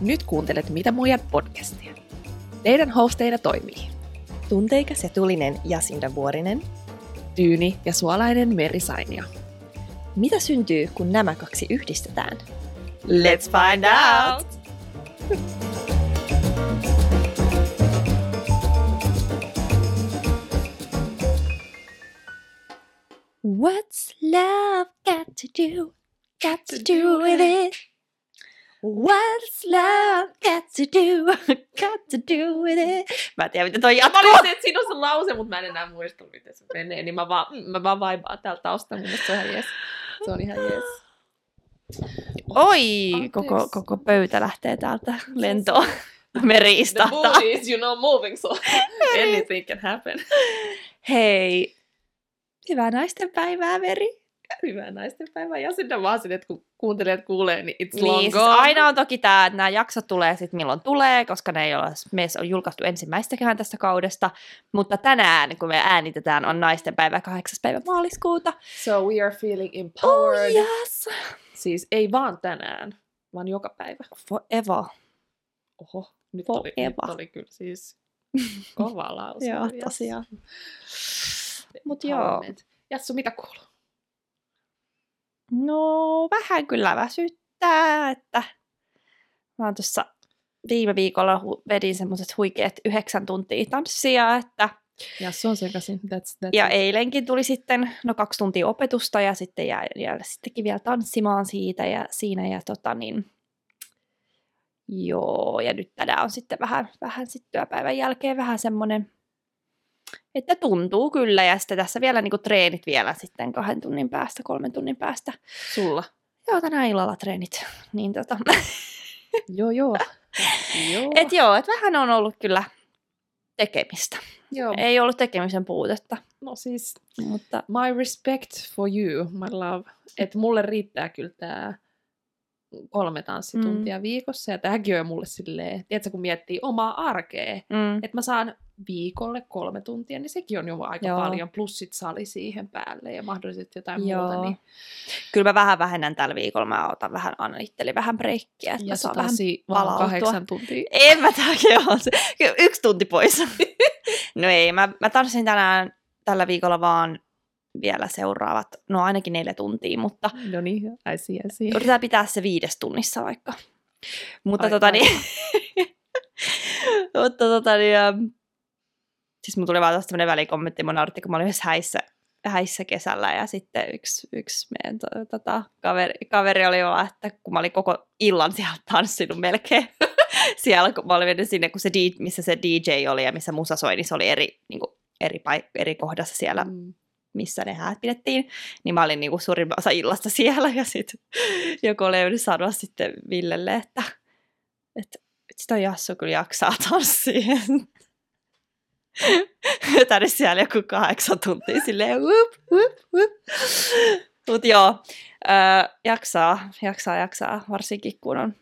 Nyt kuuntelet Mitä muijat podcastia. Teidän hosteina toimii Tunteikas ja tulinen Jasinda Vuorinen. Tyyni ja suolainen Meri Sainia. Mitä syntyy, kun nämä kaksi yhdistetään? Let's find out! What's love got to do? Got to do with it. What's love got to do? Got to do with it. Mä en tiedä, miten toi Mä jatkuu. olin se, että siinä on se lause, mutta mä en enää muista, miten se menee, niin mä vaan, mä vaan vaibaan täältä taustalla. Mun se on ihan jees. Se on ihan jees. Oi, Anteeksi. koko, koko pöytä lähtee täältä lentoon. Meri The istahtaa. booty is, you know, moving, so anything can happen. Hei, hyvää naisten päivää, Meri. Hyvää naisten päivää. Ja sitten vaan sinne, että kun kuuntelijat kuulee, niin it's long Niin, siis gone. aina on toki tämä, että nämä jaksot tulee sitten milloin tulee, koska ne ei ole meissä on julkaistu ensimmäistäkään tästä kaudesta. Mutta tänään, kun me äänitetään, on naisten päivä 8. päivä maaliskuuta. So we are feeling Oh empowered. yes! Siis ei vaan tänään, vaan joka päivä. Forever. Oho, nyt oli, nyt oli kyllä siis kova lause. Joo, tosiaan. Mut joo. Empowerment. Jassu, mitä kuuluu? No, vähän kyllä väsyttää, että mä oon tuossa viime viikolla hu- vedin semmoiset huikeat yhdeksän tuntia tanssia, että Jassu on sekaisin. That's, that's Ja it. eilenkin tuli sitten no kaksi tuntia opetusta ja sitten jäi, jäi sittenkin vielä tanssimaan siitä ja siinä ja tota niin, joo, ja nyt tänään on sitten vähän, vähän sitten työpäivän jälkeen vähän semmoinen, että tuntuu kyllä ja sitten tässä vielä niinku treenit vielä sitten kahden tunnin päästä, kolmen tunnin päästä. Sulla. Joo, tänään illalla treenit. Niin tota, Joo, joo. joo. et joo, et vähän on ollut kyllä tekemistä. joo. Ei ollut tekemisen puutetta, No siis, mutta my respect for you, my love. Että mulle riittää kyllä tää kolme tanssituntia mm. viikossa. Ja tämäkin on mulle silleen, tiedätkö, kun miettii omaa arkea, mm, että mä saan viikolle kolme tuntia, niin sekin on jo aika Joo. paljon. Plus sit sali siihen päälle ja mahdollisesti jotain Joo. muuta. Niin Kyllä mä vähän vähennän tällä viikolla. Mä otan vähän, annan itselleni vähän breikkiä, että ja saan vähän... palautua. kahdeksan tuntia. En mä takia on se. Yksi tunti pois. no ei, mä, mä tanssin tänään tällä viikolla vaan vielä seuraavat, no ainakin neljä tuntia, mutta No niin, I see, I see. yritetään pitää se viides tunnissa vaikka. Mutta Ai- tota niin, mutta tota niin, ähm, siis mulla tuli vaan tuosta tämmöinen välikommentti, mun nauratti, kun mä olin yhdessä häissä, häissä kesällä ja sitten yksi, yksi meidän to, tota, kaveri, kaveri oli vaan, että kun mä olin koko illan siellä tanssinut melkein siellä, kun mä olin mennyt sinne, kun se missä se DJ oli ja missä musa soi, niin se oli eri, niin kuin, eri, paik- eri kohdassa siellä Mm. missä ne häät pidettiin, niin mä olin niinku suurin osa illasta siellä ja sitten joku oli yrittänyt sanoa sitten Villelle, että, että, että sitä Jassu kyllä jaksaa tanssia. Tänne siellä joku kahdeksan tuntia silleen whoop, whoop, whoop. Mut joo, ää, jaksaa, jaksaa, jaksaa, varsinkin kun on,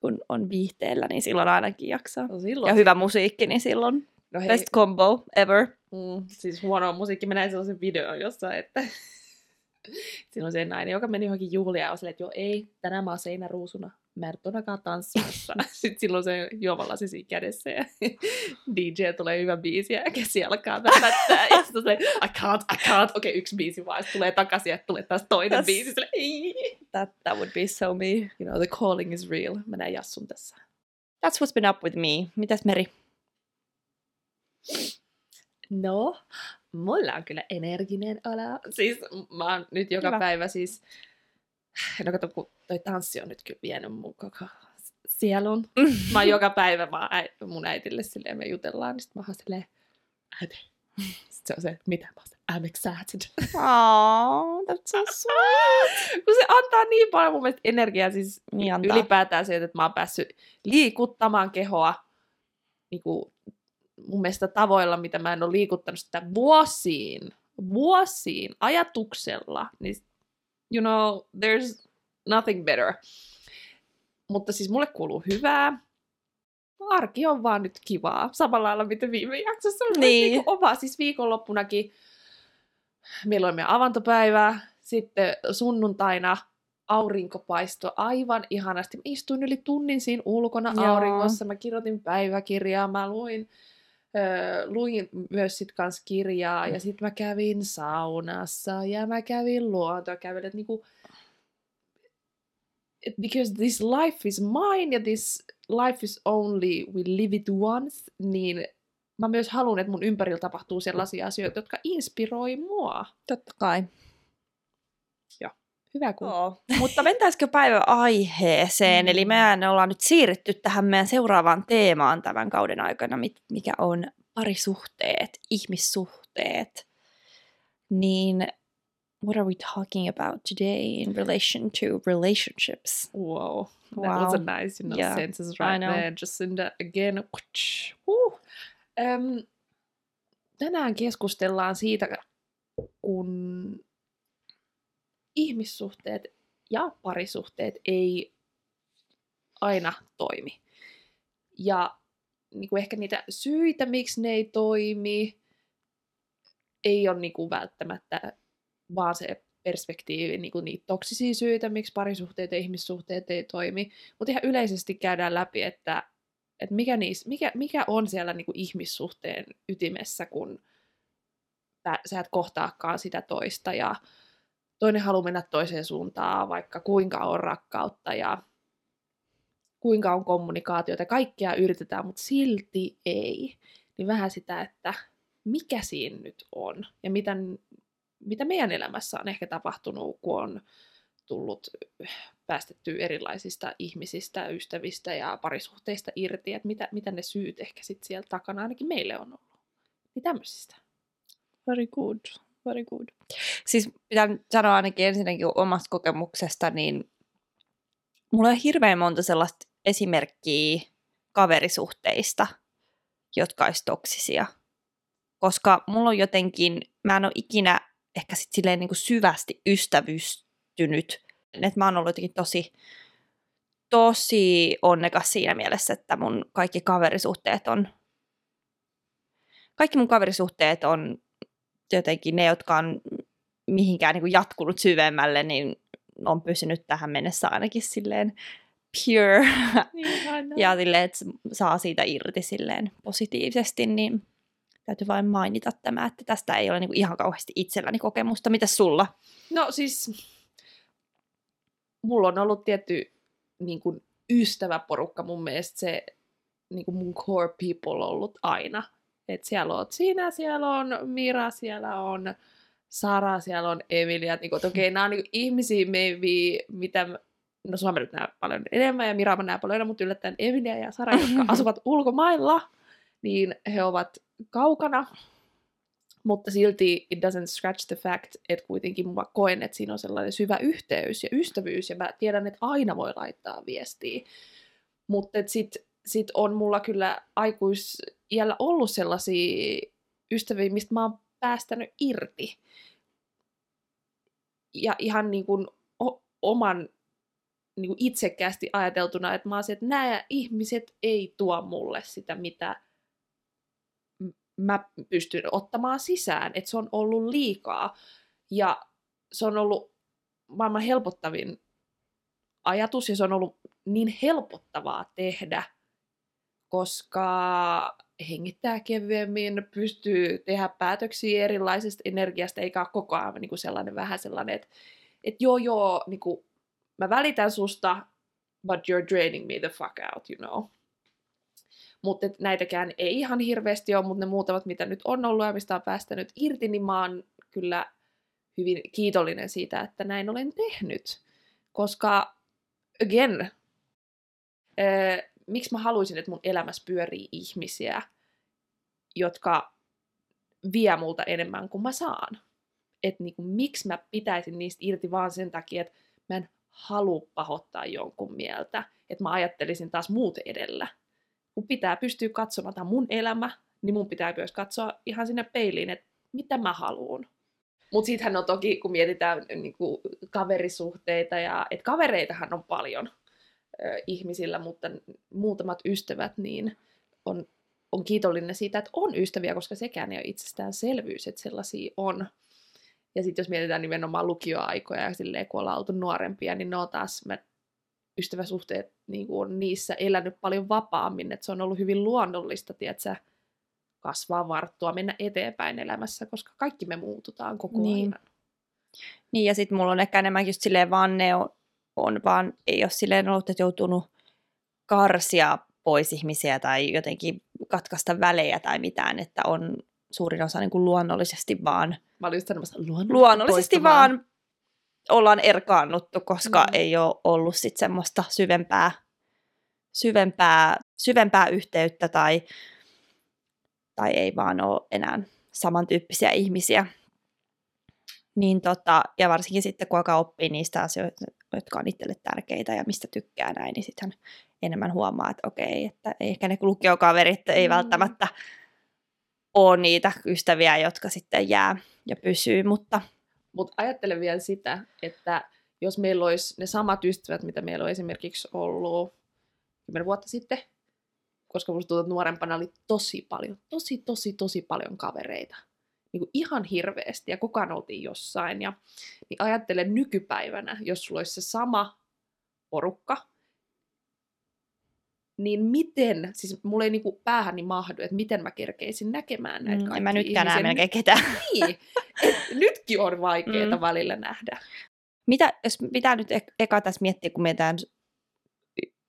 kun on viihteellä, niin silloin ainakin jaksaa. No silloin. Ja hyvä musiikki, niin silloin no hei, best combo ever. Mm, siis huono musiikki. Mä näin sellaisen videon jossain, että on se nainen, joka meni johonkin juhliin ja oli silleen, että joo ei, tänään mä oon seinäruusuna. Mä en todellakaan tanssimassa. Sitten silloin se juomalasi siinä kädessä ja DJ tulee hyvä biisi ja käsi alkaa väpättää. Ja sitten silleen, I can't, I can't. Okei, okay, yksi biisi vaan. Sitten tulee takaisin ja tulee taas toinen That's- biisi. Silleen, "Ei." That, that would be so me. you know, the calling is real. Mä näin Jassun tässä. That's what's been up with me. Mitäs Meri? No, mulla on kyllä energinen olo. Siis mä oon nyt joka Hyvä. päivä siis... No kato, kun toi tanssi on nyt kyllä vienyt mun koko sielun. Mä oon joka päivä vaan äi, mun äitille silleen, me jutellaan, niin sit mä oon silleen, äiti. Sitten se on se, mitä? Mä oon I'm excited. Oh, that's so sweet. kun se antaa niin paljon mun mielestä energiaa, siis Niin antaa. ylipäätään se, että mä oon päässyt liikuttamaan kehoa niin kuin mun mielestä tavoilla, mitä mä en ole liikuttanut sitä vuosiin, vuosiin ajatuksella, niin you know, there's nothing better. Mutta siis mulle kuuluu hyvää. arki on vaan nyt kivaa. Samalla lailla, mitä viime jaksossa oli Niin. niin. oma. Siis viikonloppunakin meillä oli meidän avantopäivä, sitten sunnuntaina aurinko paistoi aivan ihanasti. Mä istuin yli tunnin siinä ulkona Joo. auringossa, mä kirjoitin päiväkirjaa, mä luin, ö, luin myös sit kans kirjaa ja sitten mä kävin saunassa ja mä kävin luontokävelyt. Niinku, because this life is mine ja this life is only, we live it once, niin mä myös haluan, että mun ympärillä tapahtuu sellaisia asioita, jotka inspiroi mua. Totta kai. Hyvä kun... Joo. Mutta mentäisikö päivän aiheeseen? Mm. Eli mehän ollaan nyt siirrytty tähän meidän seuraavaan teemaan tämän kauden aikana, mikä on parisuhteet, ihmissuhteet. Niin what are we talking about today in relation to relationships? Wow. That Wow. was a nice you know, Yeah, sentence right there. Jacinda again. Uh. Um, tänään keskustellaan siitä, kun ihmissuhteet ja parisuhteet ei aina toimi. Ja niin kuin ehkä niitä syitä, miksi ne ei toimi, ei ole niin kuin välttämättä vaan se perspektiivi, niin kuin niitä toksisia syitä, miksi parisuhteet ja ihmissuhteet ei toimi. Mutta ihan yleisesti käydään läpi, että, että mikä, niis, mikä, mikä on siellä niin kuin ihmissuhteen ytimessä, kun sä et kohtaakaan sitä toista ja toinen haluaa mennä toiseen suuntaan, vaikka kuinka on rakkautta ja kuinka on kommunikaatiota, kaikkea yritetään, mutta silti ei. Niin vähän sitä, että mikä siinä nyt on ja mitä, mitä meidän elämässä on ehkä tapahtunut, kun on tullut päästetty erilaisista ihmisistä, ystävistä ja parisuhteista irti, että mitä, mitä ne syyt ehkä sitten siellä takana ainakin meille on ollut. Niin tämmöisistä. Very good, very good. Siis pitää sanoa ainakin ensinnäkin omasta kokemuksesta, niin mulla on hirveän monta sellaista esimerkkiä kaverisuhteista, jotka olisi toksisia. Koska mulla on jotenkin, mä en ole ikinä ehkä sit silleen niin kuin syvästi ystävystynyt. Et mä oon ollut jotenkin tosi, tosi onnekas siinä mielessä, että mun kaikki kaverisuhteet on, kaikki mun kaverisuhteet on jotenkin ne, jotka on mihinkään niin kuin jatkunut syvemmälle, niin on pysynyt tähän mennessä ainakin silleen pure Niin, ja silleen, että saa siitä irti silleen positiivisesti, niin täytyy vain mainita tämä, että tästä ei ole niin kuin ihan kauheasti itselläni kokemusta. Mitä sulla? No siis, mulla on ollut tietty niin kuin ystäväporukka mun mielestä se niin kuin mun core people ollut aina. Et siellä oot sinä, siellä on Mira, siellä on Sara, siellä on Emilia. Niin okei, okay, nämä on niin ihmisiä maybe, mitä no sua mä nyt näen paljon enemmän ja Mira mä näen paljon enemmän, mutta yllättäen Emilia ja Sara, jotka asuvat ulkomailla, niin he ovat kaukana. Mutta silti it doesn't scratch the fact, että kuitenkin mä koen, että siinä on sellainen syvä yhteys ja ystävyys, ja mä tiedän, että aina voi laittaa viestiä. Mutta sitten sit on mulla kyllä aikuisiällä ollut sellaisia ystäviä, mistä mä oon päästänyt irti. Ja ihan niin kuin o- oman niin kuin itsekkäästi ajateltuna, että mä oon se, että nämä ihmiset ei tuo mulle sitä, mitä mä pystyn ottamaan sisään. Että se on ollut liikaa. Ja se on ollut maailman helpottavin ajatus, ja se on ollut niin helpottavaa tehdä, koska hengittää kevyemmin, pystyy tehdä päätöksiä erilaisesta energiasta, eikä ole koko ajan niin kuin sellainen vähän sellainen, että, että joo joo, niin kuin, mä välitän susta, but you're draining me the fuck out, you know. Mutta näitäkään ei ihan hirveästi ole, mutta ne muutamat, mitä nyt on ollut ja mistä on päästänyt irti, niin mä oon kyllä hyvin kiitollinen siitä, että näin olen tehnyt. Koska, again, äh, miksi mä haluaisin, että mun elämässä pyörii ihmisiä, jotka vie multa enemmän kuin mä saan. Että niinku, miksi mä pitäisin niistä irti vaan sen takia, että mä en halua pahoittaa jonkun mieltä. Että mä ajattelisin taas muut edellä. Kun pitää pystyä katsomaan tämä mun elämä, niin mun pitää myös katsoa ihan sinne peiliin, että mitä mä haluan. Mutta sittenhän on toki, kun mietitään niin kuin kaverisuhteita, ja että kavereitahan on paljon. Ihmisillä, mutta muutamat ystävät, niin on, on kiitollinen siitä, että on ystäviä, koska sekään ei ole itsestäänselvyys, että sellaisia on. Ja sitten jos mietitään nimenomaan lukioaikoja ja silleen, kun ollaan oltu nuorempia, niin ne on taas, me ystäväsuhteet niin kuin on niissä elänyt paljon vapaammin, että se on ollut hyvin luonnollista, tiedätkö, kasvaa, varttua, mennä eteenpäin elämässä, koska kaikki me muututaan koko Niin. ajan. Niin, ja sitten mulla on ehkä enemmän just silleen vaan ne on, on vaan, ei ole silleen ollut, että joutunut karsia pois ihmisiä tai jotenkin katkaista välejä tai mitään, että on suurin osa niin kuin luonnollisesti vaan, Mä olin just sanomassa, luonnollisesti, luonnollisesti vaan ollaan erkaannuttu, koska Mm. ei ole ollut sit semmoista syvempää, syvempää, syvempää yhteyttä tai, tai ei vaan ole enää samantyyppisiä ihmisiä. Niin tota, ja varsinkin sitten kun alkaa oppia niistä asioista, jotka on itselle tärkeitä ja mistä tykkää näin, niin sitten enemmän huomaa, että okei, että ehkä ne lukiokaverit ei Mm. välttämättä ole niitä ystäviä, jotka sitten jää ja pysyy, mutta Mutta ajattelen vielä sitä, että jos meillä olisi ne samat ystävät, mitä meillä on esimerkiksi ollut kymmenen vuotta sitten, koska musta tuntuu, että nuorempana oli tosi paljon, tosi, tosi, tosi paljon kavereita. Niin kuin ihan hirveästi ja kukaan oltiin jossain. Ja, niin ajattelen nykypäivänä, jos sulla olisi se sama porukka, niin miten, siis mulla ei niinku päähäni mahdu, että miten mä kerkeisin näkemään näitä mm, kaikkia en mä näe ihmisiä. melkein ketään. Niin, et nytkin on vaikeaa Mm. välillä nähdä. Mitä, jos pitää nyt ek- eka tässä miettiä, kun mietitään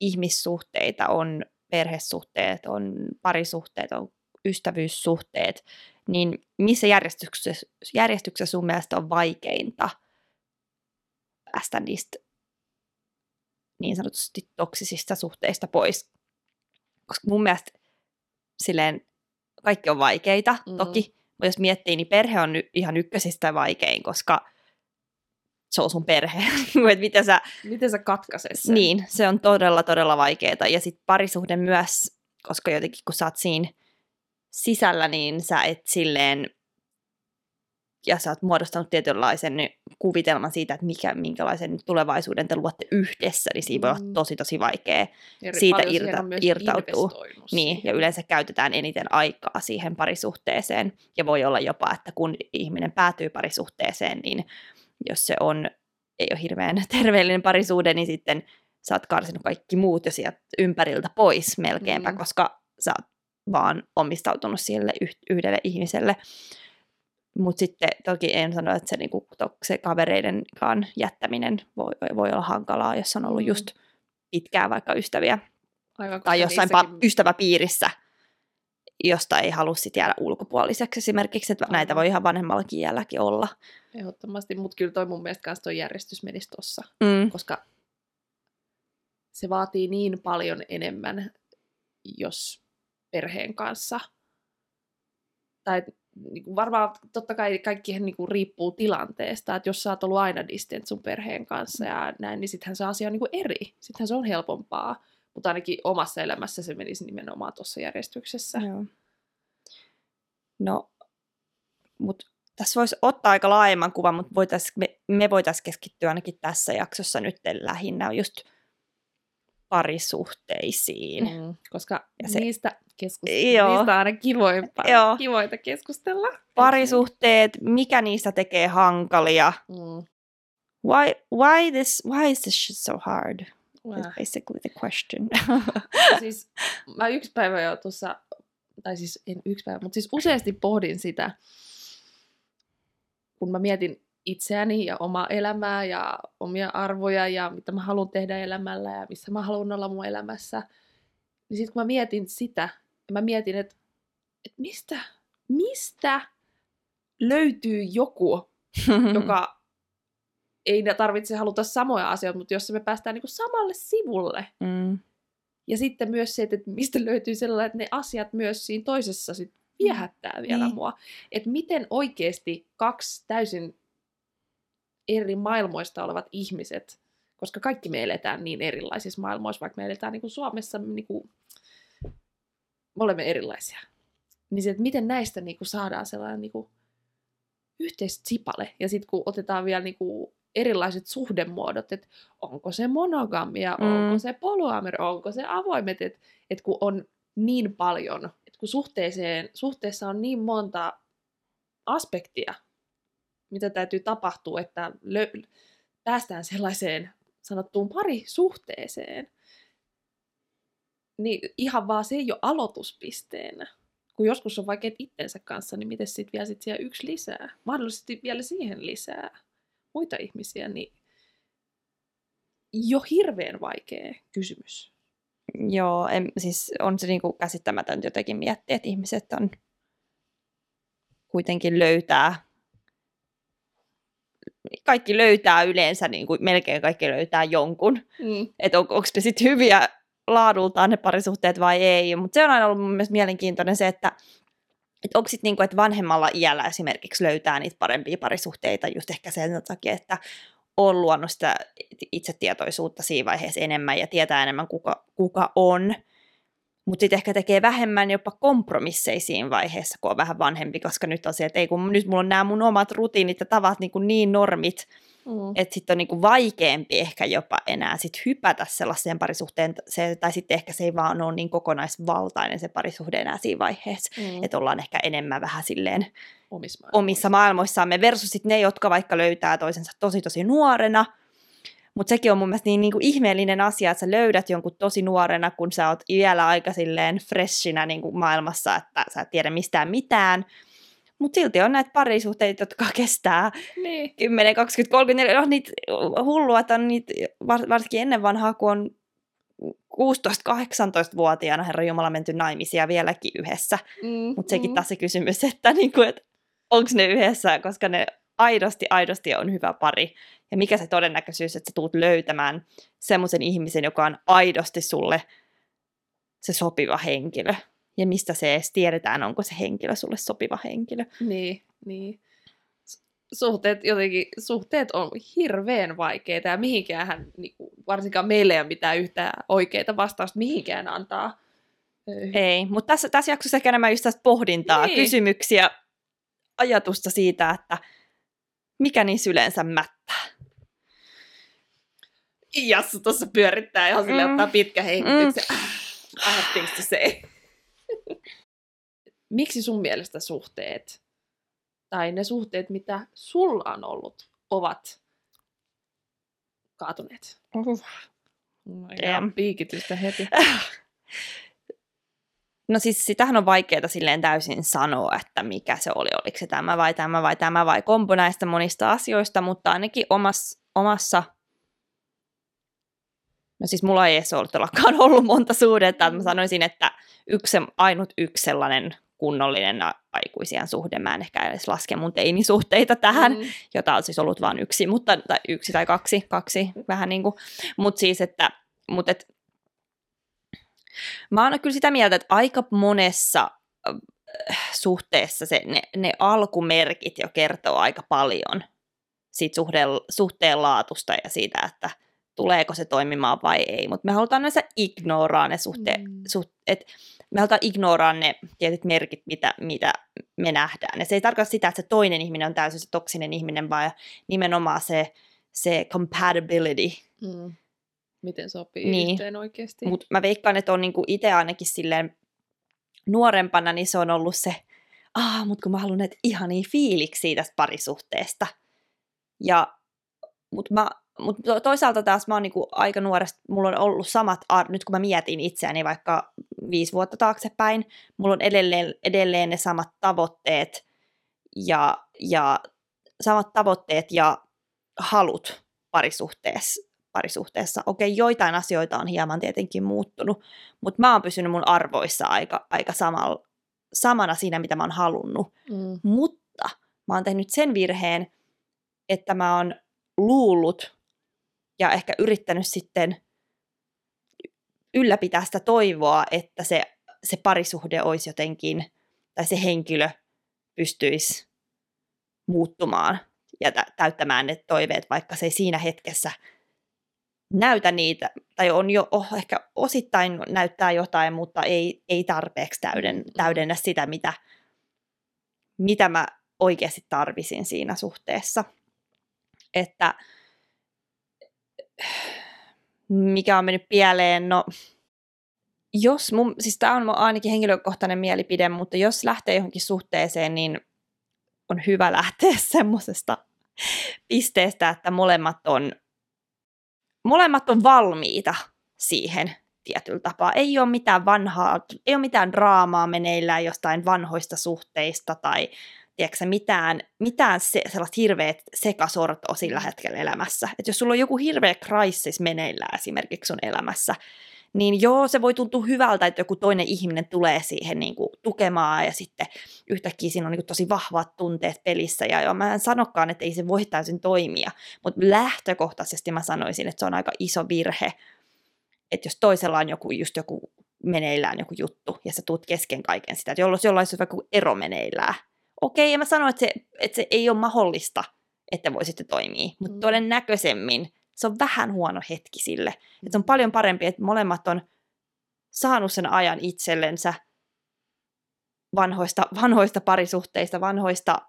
ihmissuhteita, on perhesuhteet, on parisuhteet, on ystävyyssuhteet, niin missä järjestyksessä, järjestyksessä sun mielestä on vaikeinta päästä niistä niin sanotusti toksisista suhteista pois? Koska mun mielestä silleen kaikki on vaikeita, Mm. toki, mutta jos miettii, niin perhe on y- ihan ykkösistä vaikein, koska se on sun perhe. että miten sä, Miten sä katkaiset sen? niin, se on todella, todella vaikeaa. Ja sitten parisuhde myös, koska jotenkin kun sä oot siinä sisällä, niin sä et silleen, ja sä oot muodostanut tietynlaisen kuvitelman siitä, että mikä, minkälaisen tulevaisuuden te luotte yhdessä, niin siinä voi olla Mm. tosi, tosi vaikea. Ja siitä irta- investoinut Niin, ja yleensä käytetään eniten aikaa siihen parisuhteeseen. Ja voi olla jopa, että kun ihminen päätyy parisuhteeseen, niin jos se on, ei ole hirveän terveellinen parisuhde, niin sitten sä oot karsinut kaikki muut jo sieltä ympäriltä pois melkeinpä, mm. koska sä oot vaan omistautunut sille yh- yhdelle ihmiselle. Mutta sitten toki en sano, että se, niinku, se kavereidenkaan jättäminen voi, voi olla hankalaa, jos on ollut Mm. just pitkään vaikka ystäviä Aivan, tai jossain niissäkin- pa- ystäväpiirissä, josta ei halua sit jäädä ulkopuoliseksi esimerkiksi, että näitä voi ihan vanhemmallakin iälläkin olla. Ehdottomasti, mutta kyllä toi mun mielestä kans toi järjestys menisi tossa, Mm. koska se vaatii niin paljon enemmän, jos perheen kanssa, tai niin kuin varmaan totta kai kaikkihan niin kuin riippuu tilanteesta, että jos sä oot ollut aina distant sun perheen kanssa ja näin, niin sittenhän se asia on niin kuin eri, sittenhän se on helpompaa, mutta ainakin omassa elämässä se menisi nimenomaan tuossa järjestyksessä. Joo. No, mutta tässä voisi ottaa aika laajemman kuvan, mutta voitais, me, me voitaisiin keskittyä ainakin tässä jaksossa nyt lähinnä just parisuhteisiin. Mm. Koska Ja se- niistä, keskust- Joo. niistä on aina kivoimpaa, Joo. kivoita keskustella. Parisuhteet, mikä niistä tekee hankalia? Mm. Why, why, this, why is this shit so hard? Wow. Is basically the question. siis mä yksi päivä jo tuossa, tai siis en yksi päivä, mutta siis useasti pohdin sitä, kun mä mietin itseäni ja omaa elämää ja omia arvoja ja mitä mä haluan tehdä elämällä ja missä mä haluan olla mun elämässä. Niin sitten kun mä mietin sitä, mä mietin, että, että mistä, mistä löytyy joku, joka ei tarvitse haluta samoja asioita, mutta jossa me päästään niinku samalle sivulle. mm. Ja sitten myös se, että mistä löytyy sellainen, että ne asiat myös siinä toisessa sit viehättää vielä Niin. mua. Että miten oikeasti kaksi täysin eri maailmoista olevat ihmiset, koska kaikki me eletään niin erilaisissa maailmoissa, vaikka me eletään niin kuin Suomessa, niin kuin, me olemme erilaisia. Niin se, että miten näistä niin kuin saadaan sellainen niin kuin. Ja sitten kun otetaan vielä niin kuin erilaiset suhdemuodot, että onko se monogamia, Mm. onko se polyamory, onko se avoimet, että et kun on niin paljon, että kun suhteeseen, suhteessa on niin monta aspektia, mitä täytyy tapahtua, että lö- päästään sellaiseen sanottuun parisuhteeseen, niin ihan vaan se ei ole aloituspisteenä. Kun joskus on vaikeat itsensä kanssa, niin miten sitten vielä sit siellä yksi lisää? Mahdollisesti vielä siihen lisää muita ihmisiä, niin jo hirveän vaikea kysymys. Joo, en, siis on se niinku käsittämätöntä jotenkin miettiä, että ihmiset on kuitenkin löytää, kaikki löytää yleensä, niin kuin melkein kaikki löytää jonkun. Mm. Että on, onko ne sitten hyviä laadultaan ne parisuhteet vai ei. Mutta se on aina ollut mun mielestä mielenkiintoinen se, että että onko sitten niinku, että vanhemmalla iällä esimerkiksi löytää niitä parempia parisuhteita just ehkä sen takia, että on luonut sitä itsetietoisuutta siinä vaiheessa enemmän ja tietää enemmän kuka, kuka on. Mutta sitten ehkä tekee vähemmän jopa kompromisseja siinä vaiheessa, kun on vähän vanhempi, koska nyt on se, että ei kun nyt mulla on nämä mun omat rutiinit ja tavat niin, kuin niin normit, Mm. että sitten on niinku vaikeampi ehkä jopa enää sit hypätä sellaiseen parisuhteen, se, tai sitten ehkä se ei vaan ole niin kokonaisvaltainen se parisuhde enää siinä vaiheessa, Mm. että ollaan ehkä enemmän vähän silleen Omissa omissa maailmoissamme versus sit ne, jotka vaikka löytää toisensa tosi tosi nuorena, mutta sekin on mun mielestä niin, niin kuin ihmeellinen asia, että sä löydät jonkun tosi nuorena, kun sä oot vielä aika silleen freshinä niin kuin maailmassa, että sä et tiedä mistään mitään. Mutta silti on näitä parisuhteita, jotka kestää Niin. 10, 20, 30, on niitä hullua, että on niitä, var- varsinkin ennen vanhaa, kun on 16-18-vuotiaana Herra Jumala menty naimisia vieläkin yhdessä. Mm. Mutta sekin taas se kysymys, että niinku, et, onko ne yhdessä, koska ne aidosti, aidosti on hyvä pari. Ja mikä se todennäköisyys, että sä tulet löytämään semmoisen ihmisen, joka on aidosti sulle se sopiva henkilö. Ja mistä se edes tiedetään, onko se henkilö sulle sopiva henkilö. Niin, niin. Suhteet jotenkin, suhteet on hirveän vaikeita ja mihinkään, niin varsinkaan meille ei ole mitään yhtään oikeita vastausta mihinkään antaa. Ö, Ei, mutta tässä, tässä jaksossa ehkä enemmän just tästä pohdintaa, Niin. kysymyksiä, ajatusta siitä, että mikä niissä yleensä mättää. Jassu tuossa pyörittää ihan sille Mm. ottaa pitkä hengityksen. I have things to say. Miksi sun mielestä suhteet, tai ne suhteet, mitä sulla on ollut, ovat kaatuneet? Uh. Damn. piikitystä heti. No siis sitähän on vaikeaa silleen täysin sanoa, että mikä se oli, oliko se tämä vai tämä vai tämä vai kombo näistä monista asioista, mutta ainakin omassa, omassa No siis mulla ei edes ollut todellakaan ollut monta suhdetta, että mä sanoisin, että yksi, ainut yksi sellainen kunnollinen aikuisien suhde, mä en ehkä edes laske mun teinisuhteita tähän, Mm. jota on siis ollut vain yksi, mutta, tai yksi tai kaksi, kaksi vähän niin kuin, mutta siis, että, mutta et, mä oon kyllä sitä mieltä, että aika monessa äh, suhteessa se, ne, ne alkumerkit jo kertoo aika paljon siitä suhde, suhteen laatusta ja siitä, että tuleeko se toimimaan vai ei, mutta me halutaan näissä ignoraa ne suhteen, Mm. suht, et me halutaan ignoraa ne tietyt merkit, mitä, mitä me nähdään. Ja se ei tarkoita sitä, että se toinen ihminen on täysin se toksinen ihminen, vaan nimenomaan se, se compatibility. Mm. Miten sopii Niin. yhteen oikeasti? Mutta mä veikkaan, että on niinku itse ainakin silleen nuorempana, niin se on ollut se, ah, mutta kun mä haluan näitä ihania fiiliksiä tästä parisuhteesta. Ja, mutta mä, mut to- toisaalta taas mä oon niinku aika nuoresta, mulla on ollut samat, ar- nyt kun mä mietin itseäni vaikka viisi vuotta taaksepäin, mulla on edelleen, edelleen ne samat tavoitteet ja, ja samat tavoitteet ja halut parisuhteessa. Parisuhteessa. Okei, joitain asioita on hieman tietenkin muuttunut, mutta mä oon pysynyt mun arvoissa aika, aika samal, samana siinä, mitä mä oon halunnut. Mm. Mutta mä oon tehnyt sen virheen, että mä oon luullut ja ehkä yrittänyt sitten ylläpitää sitä toivoa, että se, se parisuhde olisi jotenkin, tai se henkilö pystyisi muuttumaan ja tä- täyttämään ne toiveet, vaikka se ei siinä hetkessä näytä niitä, tai on jo oh, ehkä osittain näyttää jotain, mutta ei, ei tarpeeksi täyden, täydennä sitä, mitä, mitä mä oikeasti tarvisin siinä suhteessa. Että mikä on mennyt pieleen, no jos mun, siis tämä on ainakin henkilökohtainen mielipide, mutta jos lähtee johonkin suhteeseen, niin on hyvä lähteä semmoisesta pisteestä, että molemmat on, molemmat on valmiita siihen tietyllä tapaa. Ei ole mitään vanhaa, ei ole mitään draamaa meneillään jostain vanhoista suhteista tai tiedätkö, mitään, mitään se, sellaista hirveät sekasortoa sillä hetkellä elämässä. Et jos sulla on joku hirveä crisis meneillään esimerkiksi sun elämässä, niin joo, se voi tuntua hyvältä, että joku toinen ihminen tulee siihen niin kuin, tukemaan ja sitten yhtäkkiä siinä on niin kuin, tosi vahvat tunteet pelissä. Ja joo, mä en sanokaan, että ei se voi täysin toimia, mutta lähtökohtaisesti mä sanoisin, että se on aika iso virhe, että jos toisella on joku, just joku meneillään joku juttu ja sä tuut kesken kaiken sitä, että jolloin jollain olisi vaikka ero meneillään. Okei, ja mä sanoin, että se, että se ei ole mahdollista, että voisitte toimia, mutta mm. todennäköisemmin se on vähän huono hetki sille. Et se on paljon parempi, että molemmat on saanut sen ajan itsellensä vanhoista, vanhoista parisuhteista, vanhoista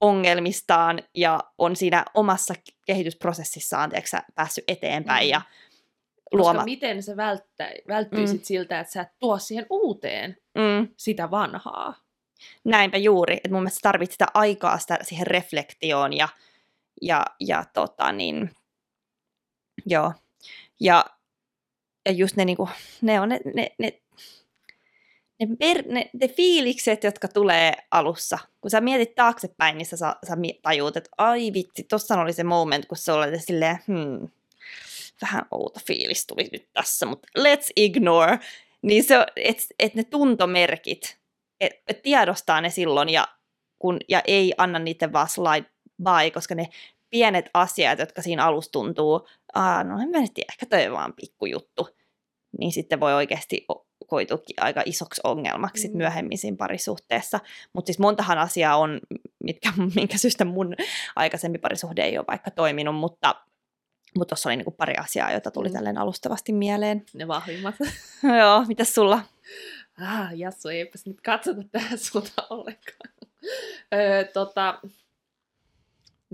ongelmistaan ja on siinä omassa kehitysprosessissaan tiedätkö, päässyt eteenpäin. Ja luoma... Koska miten se välttä, välttyisit mm. siltä, että sä et tuo siihen uuteen mm. sitä vanhaa? Näinpä juuri, että mun mielestä tarvitset sitä aikaa sitä, siihen reflektioon ja ja, ja tota niin, joo. Ja, ja just ne, niinku, ne on ne, ne, ne ne, per, ne, ne fiilikset, jotka tulee alussa. Kun sä mietit taaksepäin, niin sä, sä tajuut, että ai vitsi, tossa oli se moment, kun se oli silleen, hmm, vähän outo fiilis tuli nyt tässä, mutta let's ignore. Niin se, että et ne tuntomerkit, että et tiedostaa ne silloin ja, kun, ja ei anna niiden vaan slide by, koska ne pienet asiat, jotka siinä alussa tuntuu, Aa, no en mä nyt tiedä, ehkä toi vaan pikkujuttu, niin sitten voi oikeasti koitukin aika isoksi ongelmaksi mm. myöhemmin siinä parisuhteessa. Mutta siis montahan asiaa on, mitkä, minkä syystä mun aikaisempi parisuhde ei ole vaikka toiminut, mutta mutta tuossa oli niinku pari asiaa, joita tuli mm. tälleen alustavasti mieleen. Ne vahvimmat. Joo, mitäs sulla? Ah, Jassu, eipäs nyt katsota tähän sulta ollenkaan. öö, tota,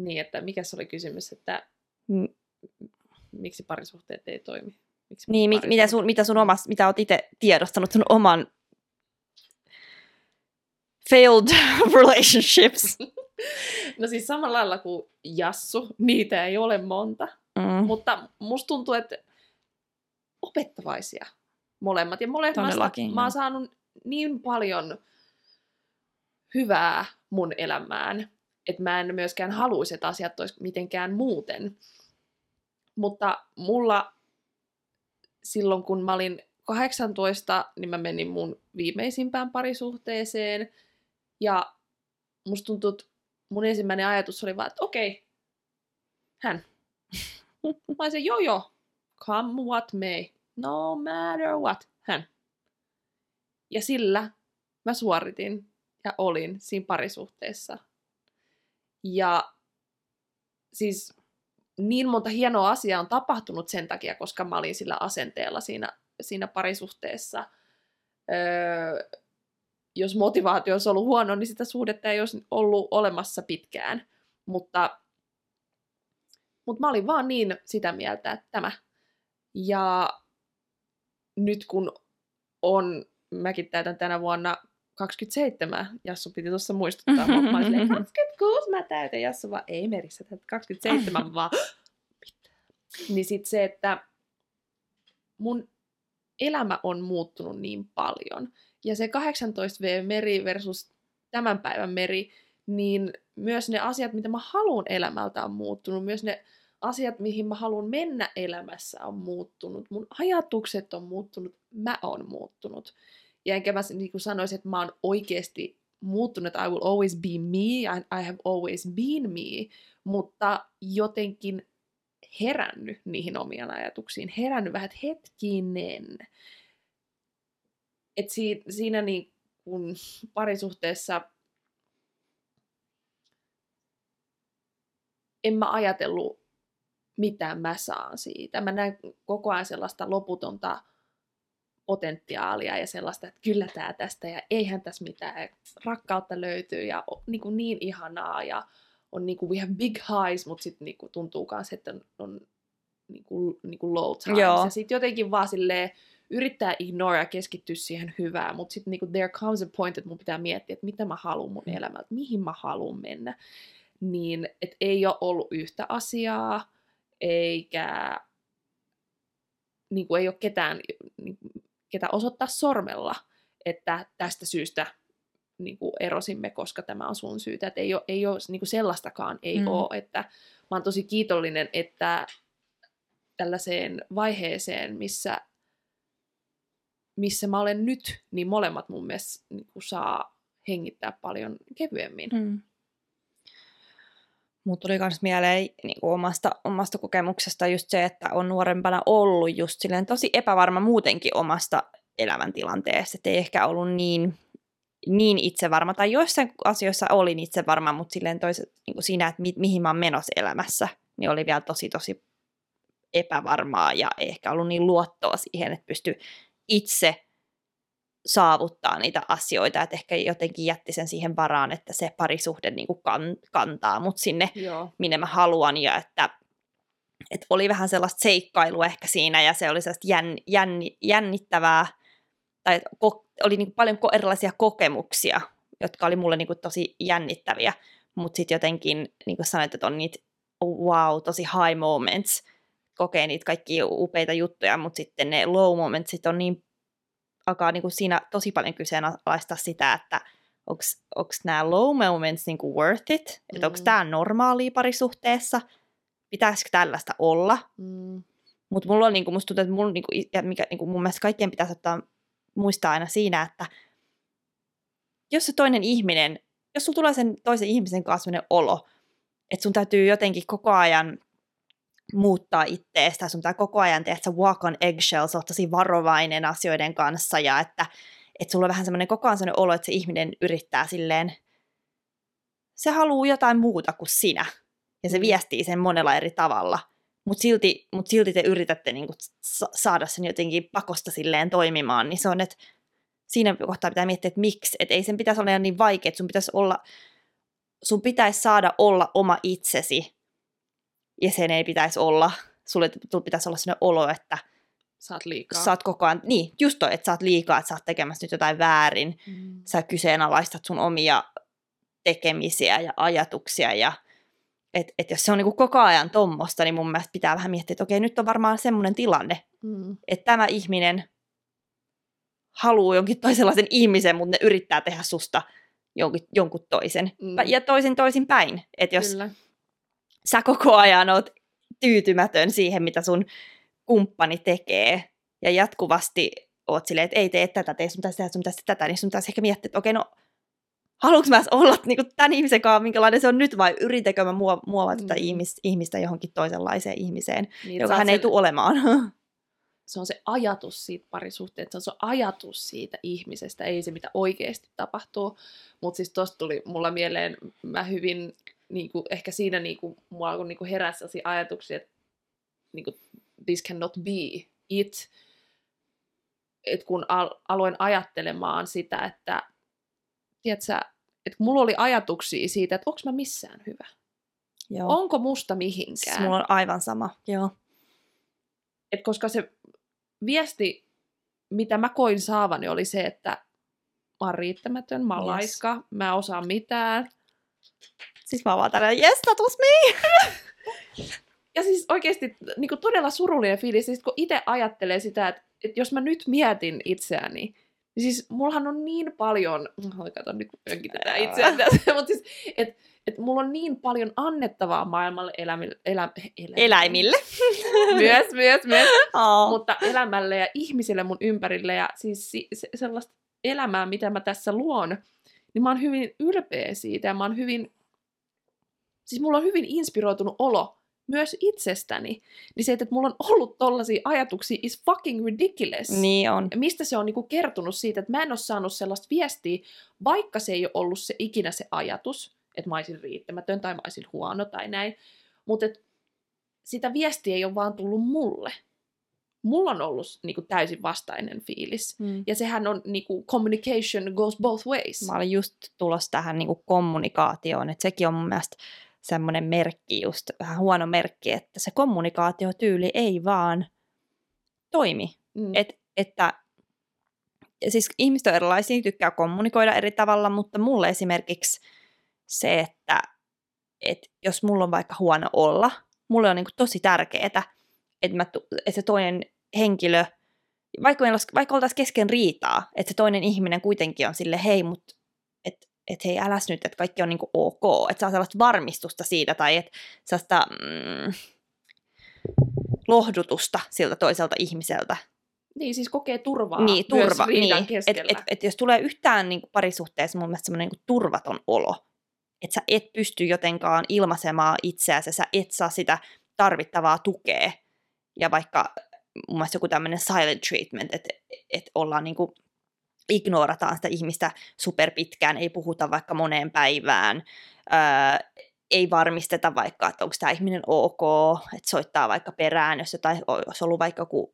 niin, että mikä se oli kysymys, että mm. miksi parisuhteet ei toimi? Miksi niin, parisuhteet... mitä sun, mitä sun omas, mitä oot itse tiedostanut sun oman failed relationships? no siis samalla lailla kuin Jassu, niitä ei ole monta. Mm. Mutta musta tuntuu, että opettavaisia molemmat. Ja molemmat mä oon saanut niin paljon hyvää mun elämään että mä en myöskään haluaisi, että asiat olisi mitenkään muuten. Mutta mulla silloin, kun mä olin 18, niin mä menin mun viimeisimpään parisuhteeseen. Ja musta tuntuu, että mun ensimmäinen ajatus oli vaan, että okei, okay, hän. Mä olisin, joo joo, come what may, no matter what, hän. Ja sillä mä suoritin ja olin siinä parisuhteessa ja siis niin monta hienoa asiaa on tapahtunut sen takia, koska mä olin sillä asenteella siinä, siinä parisuhteessa. Öö, jos motivaatio olisi ollut huono, niin sitä suhdetta ei olisi ollut olemassa pitkään. Mutta, mutta mä olin vaan niin sitä mieltä, että tämä. Ja nyt kun on, mäkin täytän tänä vuonna 27, Jassu piti tuossa muistuttaa, mä olin 26 mä täytän, Jassu vaan, ei merissä, 27 vaan, mitä? Niin sit se, että mun elämä on muuttunut niin paljon, ja se 18V-meri versus tämän päivän meri, niin myös ne asiat, mitä mä haluan elämältä on muuttunut, myös ne asiat, mihin mä haluan mennä elämässä on muuttunut, mun ajatukset on muuttunut, mä oon muuttunut. Ja enkä mä niin kuin sanoisi, että mä oon oikeasti muuttunut, I will always be me, and I have always been me, mutta jotenkin herännyt niihin omiin ajatuksiin, herännyt vähän, että hetkinen. Että siinä, siinä niin kun parisuhteessa en mä ajatellut, mitä mä saan siitä. Mä näen koko ajan sellaista loputonta potentiaalia ja sellaista, että kyllä tämä tästä ja eihän tässä mitään, rakkautta löytyy ja niin, kuin niin ihanaa ja on niin kuin we have big highs, mutta sitten niin kuin tuntuu myös, että on, on niin kuin, niin kuin low times. Joo. Ja sitten jotenkin vaan silleen, yrittää ignore ja keskittyä siihen hyvään, mutta sitten niinku, there comes a point, että mun pitää miettiä, että mitä mä haluan mun Mm. elämältä, mihin mä haluan mennä. Niin, että ei ole ollut yhtä asiaa, eikä niinku, ei ole ketään, niinku, ketä osoittaa sormella, että tästä syystä niinku, erosimme, koska tämä on sun syytä. Et ei ole, ei ole niinku sellaistakaan, ei mm. ole. Että mä oon tosi kiitollinen, että tällaiseen vaiheeseen, missä, missä mä olen nyt, niin molemmat mun mielestä niin kuin saa hengittää paljon kevyemmin. Mm. Muut tuli myös mieleen niin kuin omasta, omasta kokemuksesta just se, että on nuorempana ollut just silleen tosi epävarma muutenkin omasta elämäntilanteesta. Että ei ehkä ollut niin, niin itsevarma, tai joissain asioissa olin itsevarma, mutta silleen toiset, niin kuin siinä, että mi- mihin mä oon menossa elämässä, niin oli vielä tosi tosi epävarmaa ja ei ehkä ollut niin luottoa siihen, että pysty itse saavuttaa niitä asioita, että ehkä jotenkin jätti sen siihen varaan, että se parisuhde niin kuin kan, kantaa mut sinne, Joo. minne mä haluan, ja että, että oli vähän sellaista seikkailua ehkä siinä, ja se oli sellaista jänn, jänni, jännittävää, tai ko, oli niin kuin paljon erilaisia kokemuksia, jotka oli mulle niin kuin tosi jännittäviä, mutta sitten jotenkin, niin kuin sanoit, että on niitä wow, tosi high moments, kokee niitä kaikkia upeita juttuja, mutta sitten ne low moments sit on niin alkaa niin kuin siinä tosi paljon kyseenalaistaa sitä, että onko nämä low moments niin kuin worth it, että onko Mm. tämä normaalia parisuhteessa, pitäisikö tällaista olla, Mm. mutta mulla on, niin kuin, musta tuntuu, että mulla, niin kuin, ja mikä, niin kuin mun mielestä kaikkien pitäisi ottaa, muistaa aina siinä, että jos se toinen ihminen, jos sulla tulee sen toisen ihmisen kanssa olo, että sun täytyy jotenkin koko ajan muuttaa itteestä, sun pitää koko ajan tehdä, että sä walk on eggshells, oot tosi varovainen asioiden kanssa ja että, että sulla on vähän semmoinen koko ajan semmoinen olo, että se ihminen yrittää silleen, se haluaa jotain muuta kuin sinä. Ja se Mm. viestii sen monella eri tavalla, mutta silti, mut silti te yritätte niinku sa- saada sen jotenkin pakosta silleen toimimaan, niin se on, että siinä kohtaa pitää miettiä, että miksi, että ei sen pitäisi olla niin vaikea, että sun pitäisi olla, sun pitäisi saada olla oma itsesi, ja sen ei pitäisi olla, sulle pitäisi olla sellainen olo, että Saat liikaa. sä oot koko ajan, niin, just toi, että sä oot liikaa, että sä oot tekemässä nyt jotain väärin, Mm. sä kyseenalaistat sun omia tekemisiä ja ajatuksia ja että et jos se on niinku koko ajan tommosta, niin mun mielestä pitää vähän miettiä, että okei, nyt on varmaan semmoinen tilanne, Mm. että tämä ihminen haluaa jonkin toisenlaisen ihmisen, mutta ne yrittää tehdä susta jonkin, jonkun toisen. Mm. Ja toisin toisin päin. Että jos Kyllä. Sä koko ajan oot tyytymätön siihen, mitä sun kumppani tekee, ja jatkuvasti oot silleen, että ei tee tätä, tee sun tehdä sun tehdä tätä, niin sun pitäisi ehkä miettiä, että okei, no haluanko mä olla niin tämän ihmisen kanssa, minkälainen se on nyt, vai yritäkö mä muo- muovata tätä Mm. ihmis- ihmistä johonkin toisenlaiseen ihmiseen, Niin, joka hän ei sen- tule olemaan. se on se ajatus siitä parisuhteesta, se on se ajatus siitä ihmisestä, ei se mitä oikeasti tapahtuu. Mutta siis tosta tuli mulla mieleen, mä hyvin, niinku, ehkä siinä niinku, mulla kun niinku heräsi sellaisia ajatuksia, että niinku, this cannot be it. Et kun al- aloin ajattelemaan sitä, että tiedätkö, että mulla oli ajatuksia siitä, että onko mä missään hyvä. Joo. Onko musta mihinkään. Siis mulla on aivan sama, joo. et koska se viesti, mitä mä koin saavani, oli se, että mä oon riittämätön, mä oon Yes. laiska, mä en osaa mitään. Siis mä vaan tällainen, yes, that was me! Ja siis oikeasti niin kuin todella surullinen fiilis, siis kun itse ajattelee sitä, että, että jos mä nyt mietin itseäni, niin siis mullahan on niin paljon, kato nyt Älä. itseään tässä, mutta siis, että että mulla on niin paljon annettavaa maailmalle elämille, elä, elä, Eläimille. myös, myös, myös. Oh. mutta elämälle ja ihmisille mun ympärille ja siis si- se, sellaista elämää, mitä mä tässä luon, niin mä oon hyvin ylpeä siitä ja mä oon hyvin, siis mulla on hyvin inspiroitunut olo myös itsestäni. Niin se, että mulla on ollut tollaisia ajatuksia is fucking ridiculous. Niin on. Mistä se on niinku kertonut siitä, että mä en ole saanut sellaista viestiä, vaikka se ei ole ollut se ikinä se ajatus, että mä olisin riittämätön tai mä olisin huono tai näin. Mutta sitä viestiä ei ole vaan tullut mulle. Mulla on ollut niinku täysin vastainen fiilis. Mm. Ja sehän on niinku communication goes both ways. Mä olin just tulossa tähän niin kuin kommunikaatioon, että sekin on mun mielestä semmoinen merkki, just vähän huono merkki, että se kommunikaatiotyyli ei vaan toimi. Mm. Et, että siis ihmiset on erilaisia, tykkää kommunikoida eri tavalla, mutta mulle esimerkiksi se, että et jos mulla on vaikka huono olla, mulle on niinku tosi tärkeää, että, mä, että se toinen henkilö, vaikka, meillä olisi, vaikka oltaisiin kesken riitaa, että se toinen ihminen kuitenkin on sille, hei, mutta että et hei, äläs nyt, että kaikki on niinku ok, että saa sellaista varmistusta siitä, tai että sellaista mm, lohdutusta siltä toiselta ihmiseltä, Niin, siis kokee turvaa niin, turva, niin. Et, keskellä. et, et jos tulee yhtään niin kuin parisuhteessa mun mielestä semmoinen niin turvaton olo, että sä et pysty jotenkaan ilmaisemaan itseäsi, sä et saa sitä tarvittavaa tukea. Ja vaikka mun mielestä joku tämmöinen silent treatment, että et ollaan niin kuin, ignorataan sitä ihmistä superpitkään, ei puhuta vaikka moneen päivään, öö, ei varmisteta vaikka, että onko tämä ihminen ok, että soittaa vaikka perään, jos jotain, olisi ollut vaikka joku,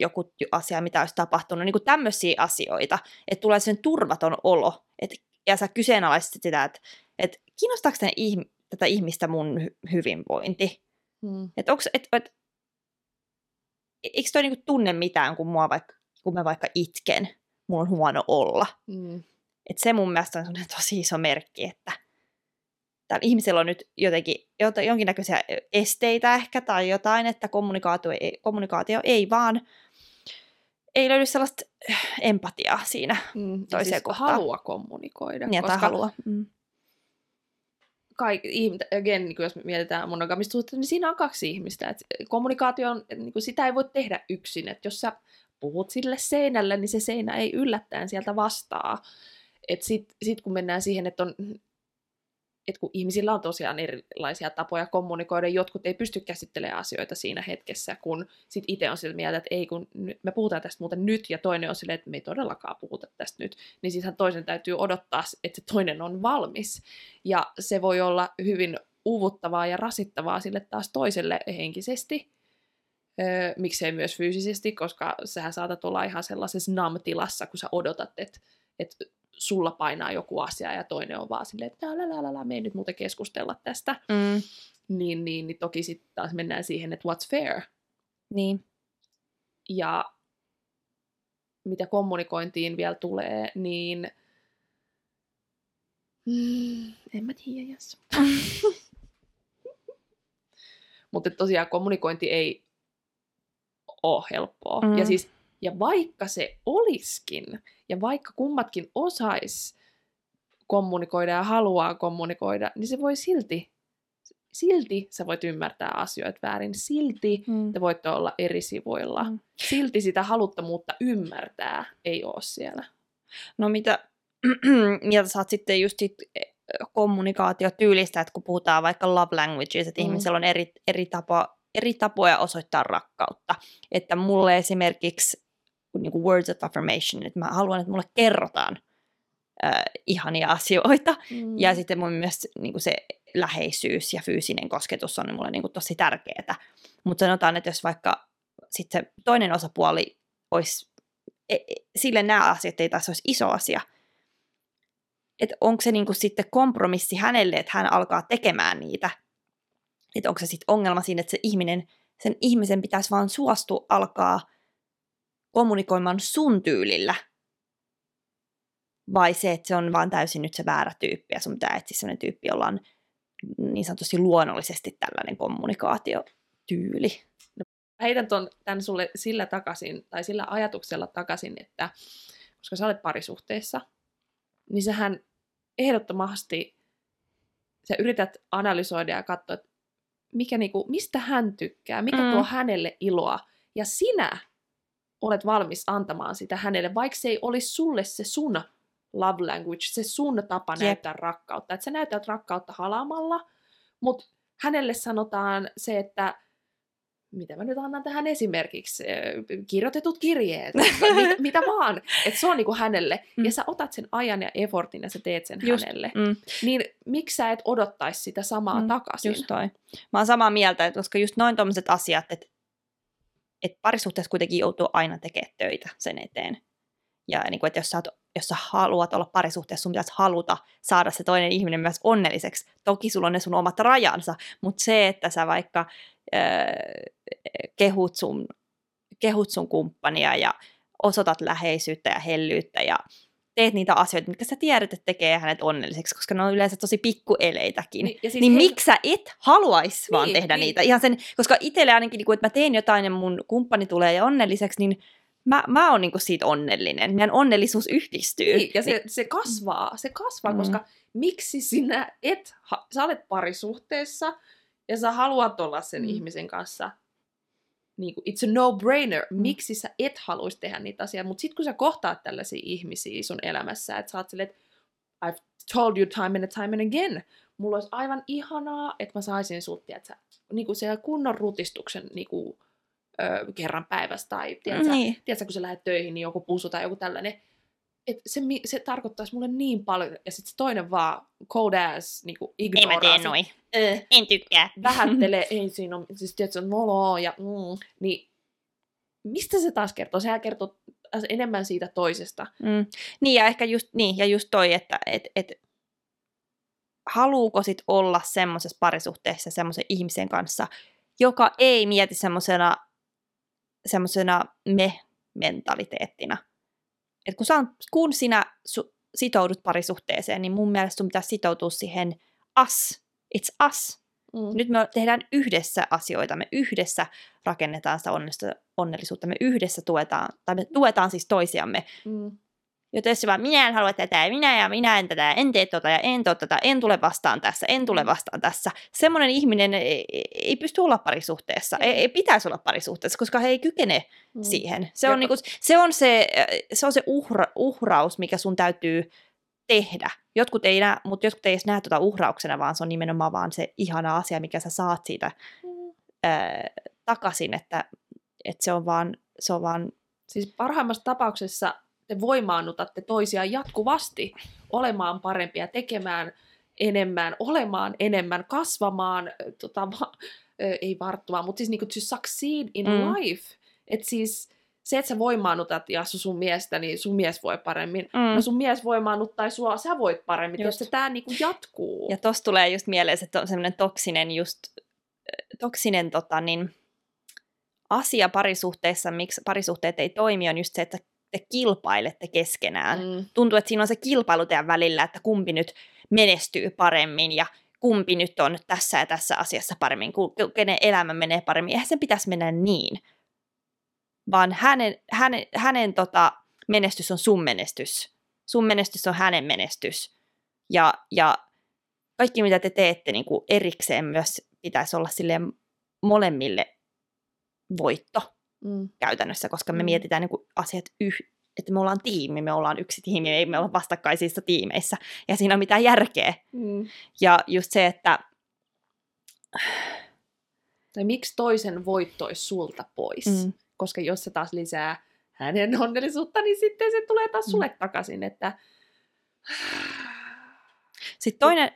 joku asia, mitä olisi tapahtunut, niin kuin tämmöisiä asioita, että tulee sen turvaton olo, että, ja sä kyseenalaisit sitä, että, että kiinnostaako tämän ihm- tätä ihmistä mun hy- hyvinvointi, Mm. että onko, et, et, eikö toi niinku tunne mitään, kun, mua vaikka, kun mä vaikka itken, mulla on huono olla. Mm. Et se mun mielestä on tosi iso merkki, että tällä ihmisellä on nyt jotenkin jota, jonkinnäköisiä esteitä ehkä tai jotain, että kommunikaatio ei, kommunikaatio ei vaan, ei löydy sellaista empatiaa siinä. Mm. Toiseen siis kohtaan. halua kommunikoida. Niin, koska halua. Mm. kaik, again, niin jos me mietitään monogamista suhdetta, niin siinä on kaksi ihmistä. Et kommunikaatio on, niin kuin sitä ei voi tehdä yksin. Et jos sä puhut sille seinälle, niin se seinä ei yllättäen sieltä vastaa. Sitten sit kun mennään siihen, että on että kun ihmisillä on tosiaan erilaisia tapoja kommunikoida, jotkut ei pysty käsittelemään asioita siinä hetkessä, kun sit itse on sillä mieltä, että ei kun me puhutaan tästä muuten nyt, ja toinen on silleen, että me ei todellakaan puhuta tästä nyt, niin sittenhän toisen täytyy odottaa, että se toinen on valmis. Ja se voi olla hyvin uuvuttavaa ja rasittavaa sille taas toiselle henkisesti, öö, miksei myös fyysisesti, koska sähän saatat olla ihan sellaisessa nam-tilassa, kun sä odotat, että, että sulla painaa joku asia ja toinen on vaan silleen, että la la la la, me ei nyt muuten keskustella tästä. Mm. Niin, niin, niin toki sitten taas mennään siihen, että what's fair. Niin. Ja mitä kommunikointiin vielä tulee, niin mm, en mä tiedä, jos. Mutta tosiaan kommunikointi ei ole helppoa. Mm. Ja siis ja vaikka se olisikin, ja vaikka kummatkin osais kommunikoida ja haluaa kommunikoida, niin se voi silti, silti sä voit ymmärtää asioita väärin, silti Mm. te voitte olla eri sivuilla. Mm. Silti sitä haluttomuutta ymmärtää ei ole siellä. No mitä mieltä sä oot sitten just sit eh, kommunikaatiotyylistä, että kun puhutaan vaikka love languages, että mm. ihmisellä on eri, eri, tapa, eri tapoja osoittaa rakkautta. Että mulle esimerkiksi niin kuin words of affirmation, että mä haluan, että mulle kerrotaan äh, ihania asioita. Mm. Ja sitten mun mielestä niin kuin se läheisyys ja fyysinen kosketus on mulle niin kuin tosi tärkeää. Mutta sanotaan, että jos vaikka sitten se toinen osapuoli olisi, e- e- sille nämä asiat ei taas olisi iso asia, että onko se niin kuin sitten kompromissi hänelle, että hän alkaa tekemään niitä, että onko se sitten ongelma siinä, että se ihminen, sen ihmisen pitäisi vaan suostua alkaa kommunikoimaan sun tyylillä, vai se, että se on vaan täysin nyt se väärä tyyppi ja sun pitää etsiä sellainen tyyppi, jolla on niin sanotusti luonnollisesti tällainen kommunikaatiotyyli. Heitän ton, tämän sulle sillä takaisin, tai sillä ajatuksella takaisin, että koska sä olet parisuhteessa, niin sähän ehdottomasti sä yrität analysoida ja katsoa, että mikä niinku, mistä hän tykkää, mikä Mm. tuo hänelle iloa, ja sinä olet valmis antamaan sitä hänelle, vaikka se ei olisi sulle se sun love language, se sun tapa Jep. näyttää rakkautta. Että sä näytät rakkautta halaamalla, mutta hänelle sanotaan se, että mitä mä nyt annan tähän esimerkiksi, eh, kirjoitetut kirjeet, mit, mitä vaan, että se on niinku hänelle, Mm. ja sä otat sen ajan ja effortin ja sä teet sen Just, hänelle, Mm. niin miksi sä et odottaisi sitä samaa Mm, takaisin? Just toi. Mä oon samaa mieltä, että koska just noin tommoset asiat, että, että parisuhteessa kuitenkin joutuu aina tekemään töitä sen eteen. Ja niin kuin, että jos sä oot jos sä haluat olla parisuhteessa, sun pitäisi haluta saada se toinen ihminen myös onnelliseksi. Toki sulla on ne sun omat rajansa, mutta se, että sä vaikka äh, kehut, sun, kehut sun kumppania ja osoitat läheisyyttä ja hellyyttä ja teet niitä asioita, mitkä sä tiedät, että tekee hänet onnelliseksi, koska ne on yleensä tosi pikkueleitäkin. Niin, siis niin he... miksi sä et haluaisi niin, vaan tehdä niin. niitä? Ihan sen, koska itselle ainakin, niin että mä teen jotain ja mun kumppani tulee ja onnelliseksi, niin mä, mä oon niin siitä onnellinen. Meidän onnellisuus yhdistyy. Niin, ja se, niin. se kasvaa, se kasvaa, mm. koska miksi sinä et, sä olet parisuhteessa ja sä haluat olla sen mm. ihmisen kanssa, niin kuin, it's a no-brainer, mm. miksi sä et haluaisi tehdä niitä asioita, mutta sitten kun sä kohtaat tällaisia ihmisiä sun elämässä, että sä oot silleen, että I've told you time and time and again, mulla olisi aivan ihanaa, että mä saisin sut, tiedätkö, niin kuin siellä kunnon rutistuksen niin kuin, ö, kerran päivässä, tai tiedätkö, niin. tiedätkö, kun sä lähdet töihin, niin joku pusu tai joku tällainen, et se, se tarkoittaisi mulle niin paljon, ja sitten se toinen vaan cold ass niin ignoraa. Ei mä tee noin. Äh, en tykkää. Vähättelee, ei siinä ole, siis tiedätkö, noloa ja mm, niin mistä se taas kertoo? Sehän kertoo enemmän siitä toisesta. Mm. Niin ja ehkä just, niin, ja just toi, että et, et, haluuko sit olla semmoisessa parisuhteessa semmoisen ihmisen kanssa, joka ei mieti semmoisena semmosena me-mentaliteettina, et kun, sä, kun sinä su, sitoudut parisuhteeseen, niin mun mielestä sun pitää sitoutua siihen us. It's us. Mm. Nyt me tehdään yhdessä asioita, me yhdessä rakennetaan sitä onnellisuutta, me yhdessä tuetaan, tai me tuetaan siis toisiamme. Mm. Joten vaan minä en halua tätä ja minä ja minä en tätä, en tee tota ja en tota, en tule vastaan tässä, en tule mm. vastaan tässä. Semmoinen ihminen ei, ei pysty olla parisuhteessa, ei, ei pitäisi olla parisuhteessa, koska he ei kykene mm. siihen. Se on, niinku, se, on se, se, on se uhra, uhraus, mikä sun täytyy tehdä. Jotkut ei näe, mutta jotkut ei edes näe tuota uhrauksena, vaan se on nimenomaan vaan se ihana asia, mikä sä saat siitä mm. ää, takaisin, että, että se on vaan, se on vaan Siis parhaimmassa tapauksessa te voimaannutatte toisiaan jatkuvasti olemaan parempia, tekemään enemmän, olemaan enemmän, kasvamaan, tota, va, ei varttumaan, mutta siis niinku to succeed in mm. life. Et siis se, että sä voimaannutat ja sun miestä, niin sun mies voi paremmin. Mm. No sun mies voimaannuttaa sua, sä voit paremmin. Just. Jos tämä niinku jatkuu. Ja tossa tulee just mieleen, että on semmoinen toksinen just, toksinen tota, niin, asia parisuhteessa, miksi parisuhteet ei toimi, on just se, että te kilpailette keskenään. Mm. Tuntuu, että siinä on se kilpailu teidän välillä, että kumpi nyt menestyy paremmin ja kumpi nyt on tässä ja tässä asiassa paremmin, kenen elämä menee paremmin. Eihän sen pitäisi mennä niin, vaan hänen, hänen, hänen tota, menestys on sun menestys. Sun menestys on hänen menestys. Ja, ja kaikki, mitä te teette niin kuin erikseen myös pitäisi olla sille molemmille voitto mm. käytännössä, koska me mm. mietitään niin kuin asiat yh, että me ollaan tiimi, me ollaan yksi tiimi, ei me olla vastakkaisissa tiimeissä, ja siinä on mitään järkeä. Mm. Ja just se, että... Tai miksi toisen voitto olisi sulta pois? Mm. Koska jos se taas lisää hänen onnellisuutta, niin sitten se tulee taas mm. sulle takaisin, että... Sitten toinen...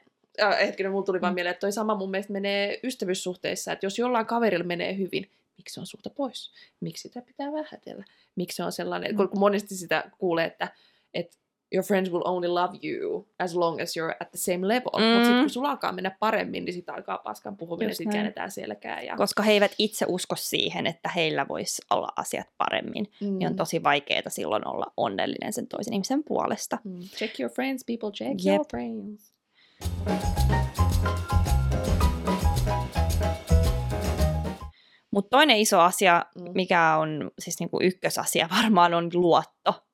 Hetkinen, mulla tuli vaan mm. mieleen, että toi sama mun mielestä menee ystävyyssuhteissa, että jos jollain kaverilla menee hyvin, miksi se on sulta pois? Miksi sitä pitää vähätellä? Miksi se on sellainen, mm. kun monesti sitä kuulee, että, että your friends will only love you as long as you're at the same level. Mm. Mutta sitten kun sulla alkaa mennä paremmin, niin sitten alkaa paskan puhuminen, sitten käännetään selkää. Ja... Koska he eivät itse usko siihen, että heillä voisi olla asiat paremmin. Mm. Niin on tosi vaikeaa silloin olla onnellinen sen toisen ihmisen puolesta. Mm. Check your friends, people, check yep. your friends. Mutta toinen iso asia, mm. mikä on siis niinku ykkösasia varmaan, on luotto.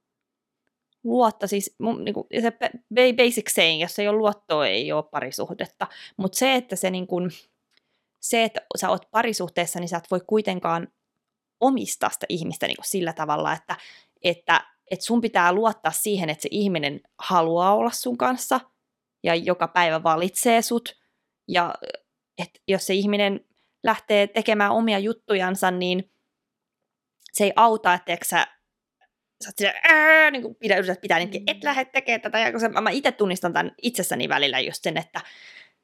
Luotto, siis niinku, se basic saying, jos ei ole luottoa, ei ole parisuhdetta. Mutta se, että se, niinku, se, että sä oot parisuhteessa, niin sä et voi kuitenkaan omistaa sitä ihmistä niinku sillä tavalla, että, että et sun pitää luottaa siihen, että se ihminen haluaa olla sun kanssa ja joka päivä valitsee sut. Ja et jos se ihminen lähtee tekemään omia juttujansa, niin se ei auta, että sä, sä sillä, ää, niin kuin pidä, yrität pitää niitä, et lähde tekemään tätä. Ja kun se, mä itse tunnistan tämän itsessäni välillä just sen, että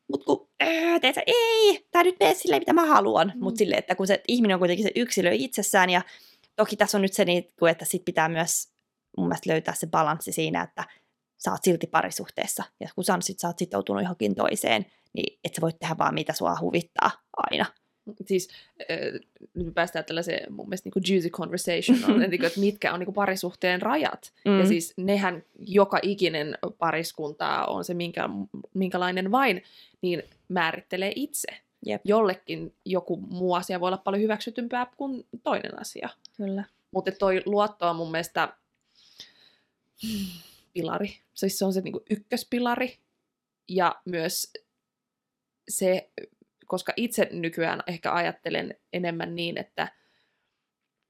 mut kun, ää, teet ei, tää nyt mene silleen, mitä mä haluan. Mm. Mutta silleen, että kun se ihminen on kuitenkin se yksilö itsessään ja toki tässä on nyt se, niin, että sit pitää myös mun mielestä löytää se balanssi siinä, että sä oot silti parisuhteessa. Ja kun sä, sit, sä oot sitoutunut johonkin toiseen, niin et sä voit tehdä vaan mitä sua huvittaa aina. Siis äh, nyt me päästään tällaiseen mun mielestä niin juicy conversation, on, että että mitkä on niin parisuhteen rajat. Mm. Ja siis nehän joka ikinen pariskunta on se minkä, minkälainen vain, niin määrittelee itse. Jep. Jollekin joku muu asia voi olla paljon hyväksytympää kuin toinen asia. Kyllä. Mutta toi luotto on mun mielestä pilari. Siis se on se niinku ykköspilari. Ja myös se, koska itse nykyään ehkä ajattelen enemmän niin, että,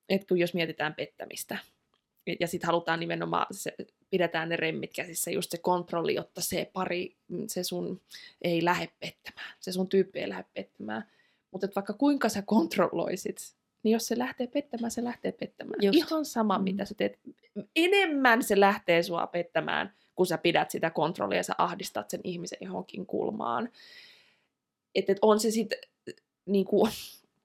että kun jos mietitään pettämistä, ja sitten halutaan nimenomaan, se, pidetään ne remmit käsissä, just se kontrolli, jotta se pari, se sun ei lähde pettämään, se sun tyyppi ei lähde pettämään. Mutta vaikka kuinka sä kontrolloisit, niin jos se lähtee pettämään, se lähtee pettämään. Just. Ihan sama, mm. mitä sä teet. Enemmän se lähtee sua pettämään, kun sä pidät sitä kontrollia ja sä ahdistat sen ihmisen johonkin kulmaan. Että et on se sitten niinku,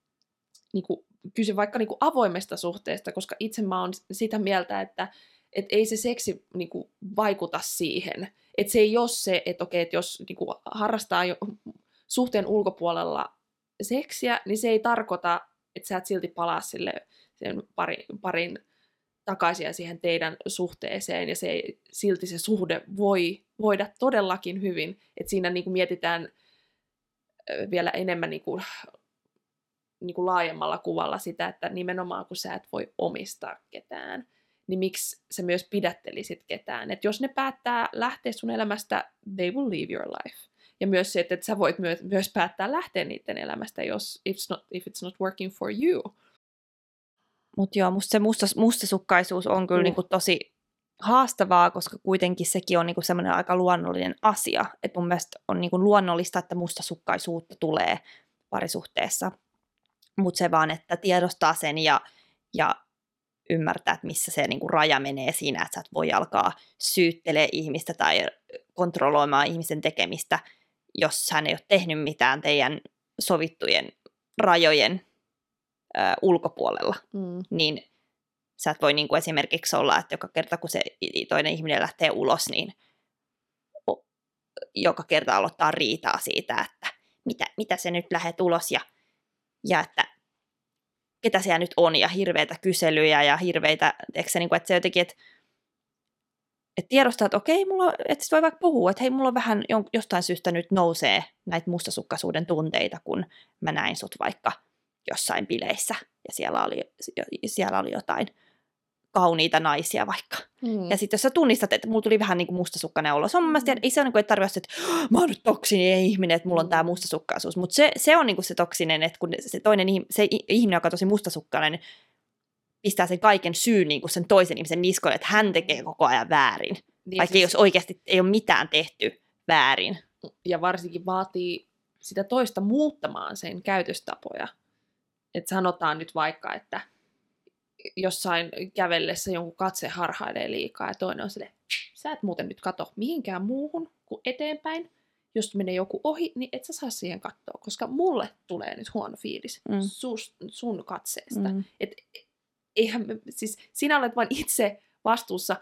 niinku, kyse vaikka niinku avoimesta suhteesta, koska itse mä oon sitä mieltä, että et ei se seksi niinku, vaikuta siihen. Että se ei ole se, että okei, että jos niinku, harrastaa jo suhteen ulkopuolella seksiä, niin se ei tarkoita, että sä et silti palaa sille sen pari, parin takaisin siihen teidän suhteeseen, ja se silti se suhde voi voida todellakin hyvin. Että siinä niin kuin mietitään vielä enemmän niin kuin, niin kuin laajemmalla kuvalla sitä, että nimenomaan kun sä et voi omistaa ketään, niin miksi sä myös pidättelisit ketään. Että jos ne päättää lähteä sun elämästä, they will leave your life. Ja myös se, että, että sä voit myös, myös päättää lähteä niiden elämästä, jos it's not, if it's not working for you. Mutta joo, musta se musta, mustasukkaisuus on kyllä mm. niinku tosi haastavaa, koska kuitenkin sekin on niinku semmoinen aika luonnollinen asia. Että mun mielestä on niinku luonnollista, että mustasukkaisuutta tulee parisuhteessa. Mutta se vaan, että tiedostaa sen ja, ja ymmärtää, että missä se niinku raja menee siinä, että sä et voi alkaa syyttelee ihmistä tai kontrolloimaan ihmisen tekemistä – jos hän ei ole tehnyt mitään teidän sovittujen rajojen ö, ulkopuolella, mm. niin sä et voi niin kuin esimerkiksi olla, että joka kerta kun se toinen ihminen lähtee ulos, niin joka kerta aloittaa riitaa siitä, että mitä, mitä se nyt lähet ulos ja, ja että ketä siellä nyt on ja hirveitä kyselyjä ja hirveitä, se, niin kuin, että se jotenkin, että että tiedostaa, että okei, mulla, että voi vaikka puhua, että hei, mulla on vähän jostain syystä nyt nousee näitä mustasukkaisuuden tunteita, kun mä näin sut vaikka jossain bileissä ja siellä oli, siellä oli jotain kauniita naisia vaikka. Mm. Ja sitten jos sä tunnistat, että mulla tuli vähän niin kuin mustasukkainen olo, se on mun mielestä, ei se ole niin kuin, että tarvitse, että mä oon nyt toksinen ihminen, että mulla on tämä mm. mustasukkaisuus. Mutta se, se on niin kuin se toksinen, että kun se toinen se ihminen, joka on tosi mustasukkainen, pistää sen kaiken syyn niin kuin sen toisen ihmisen niskoille, että hän tekee koko ajan väärin. Niin vaikka siis... jos oikeasti ei ole mitään tehty väärin. Ja varsinkin vaatii sitä toista muuttamaan sen käytöstapoja. Että sanotaan nyt vaikka, että jossain kävellessä jonkun katse harhailee liikaa ja toinen on silleen, sä et muuten nyt kato mihinkään muuhun kuin eteenpäin. Jos menee joku ohi, niin et sä saa siihen katsoa, koska mulle tulee nyt huono fiilis mm. sus, sun katseesta. Mm. Et eihän, siis sinä olet vain itse vastuussa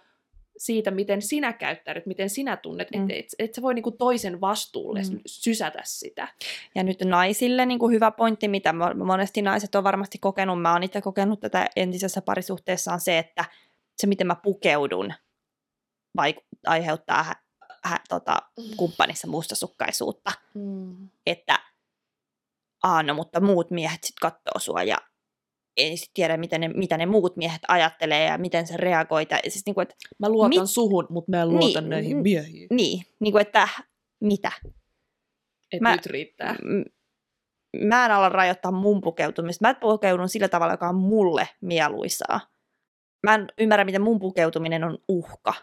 siitä, miten sinä käyttäydyt, miten sinä tunnet, mm. että et, et sä voi niinku toisen vastuulle mm. sysätä sitä. Ja nyt naisille niinku hyvä pointti, mitä monesti naiset on varmasti kokenut, mä oon itse kokenut tätä entisessä parisuhteessa, on se, että se miten mä pukeudun vaik- aiheuttaa hä- hä- tota, mm. kumppanissa mustasukkaisuutta. Mm. Että aah, no, mutta muut miehet sitten katsoo sua ja ei sit tiedä, miten ne, mitä ne muut miehet ajattelee ja miten se reagoi. Siis niin kuin, että, mä luotan mit... suhun, mutta mä en luota niin, näihin miehiin. Niin, niin kuin, että mitä? Et mä, nyt riittää. M- mä en ala rajoittaa mun pukeutumista. Mä pukeudun sillä tavalla, joka on mulle mieluisaa. Mä en ymmärrä, miten mun pukeutuminen on uhka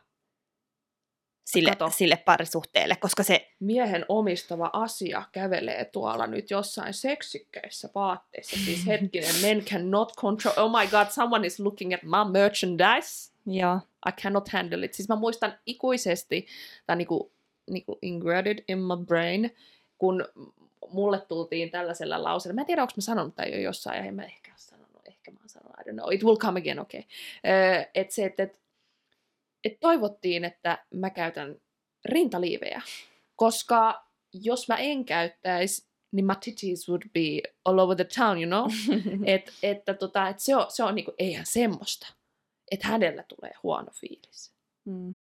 sille, sille parisuhteelle, koska se... Miehen omistava asia kävelee tuolla nyt jossain seksikkäissä vaatteissa. Siis hetkinen, men cannot control... Oh my god, someone is looking at my merchandise. Joo. I cannot handle it. Siis mä muistan ikuisesti, tai niinku, niinku ingrained in my brain, kun mulle tultiin tällaisella lauseella. Mä en tiedä, onko mä sanonut tai jo jossain, ja en mä ehkä ole sanonut, ehkä mä oon sanonut, I don't know, it will come again, okay. Uh, että se, että et, että toivottiin, että mä käytän rintaliivejä, koska jos mä en käyttäisi, niin my titties would be all over the town, you know? Et, että tota, et se on, se on niinku, eihän semmoista, että hänellä tulee huono fiilis. mm.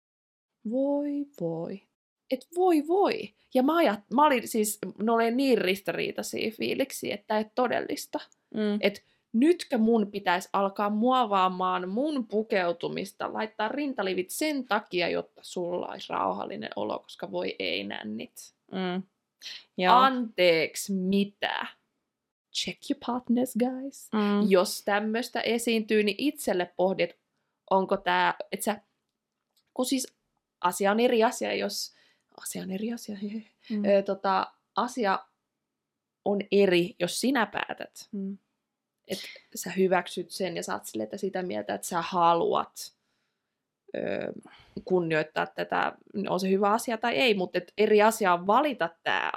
Voi voi. Et voi voi. Ja mä, ajat, mä olin siis, ne oli niin ristiriitaisia fiiliksiä, että et todellista. Mm. Et nytkö mun pitäisi alkaa muovaamaan mun pukeutumista, laittaa rintalivit sen takia, jotta sulla olisi rauhallinen olo, koska voi ei nännit. Mm. Joo. Anteeksi, mitä? Check your partners, guys. mm. Jos tämmöistä esiintyy, niin itselle pohdi, että onko tämä, että sä, kun siis asia on eri asia, jos, asia on eri asia. Mm. Ö, tota, asia on eri, jos sinä päätät, Mm. Että sä hyväksyt sen ja saat sille, että sitä mieltä, että sä haluat ö, kunnioittaa tätä, on se hyvä asia tai ei, mutta et eri asia on valita tämä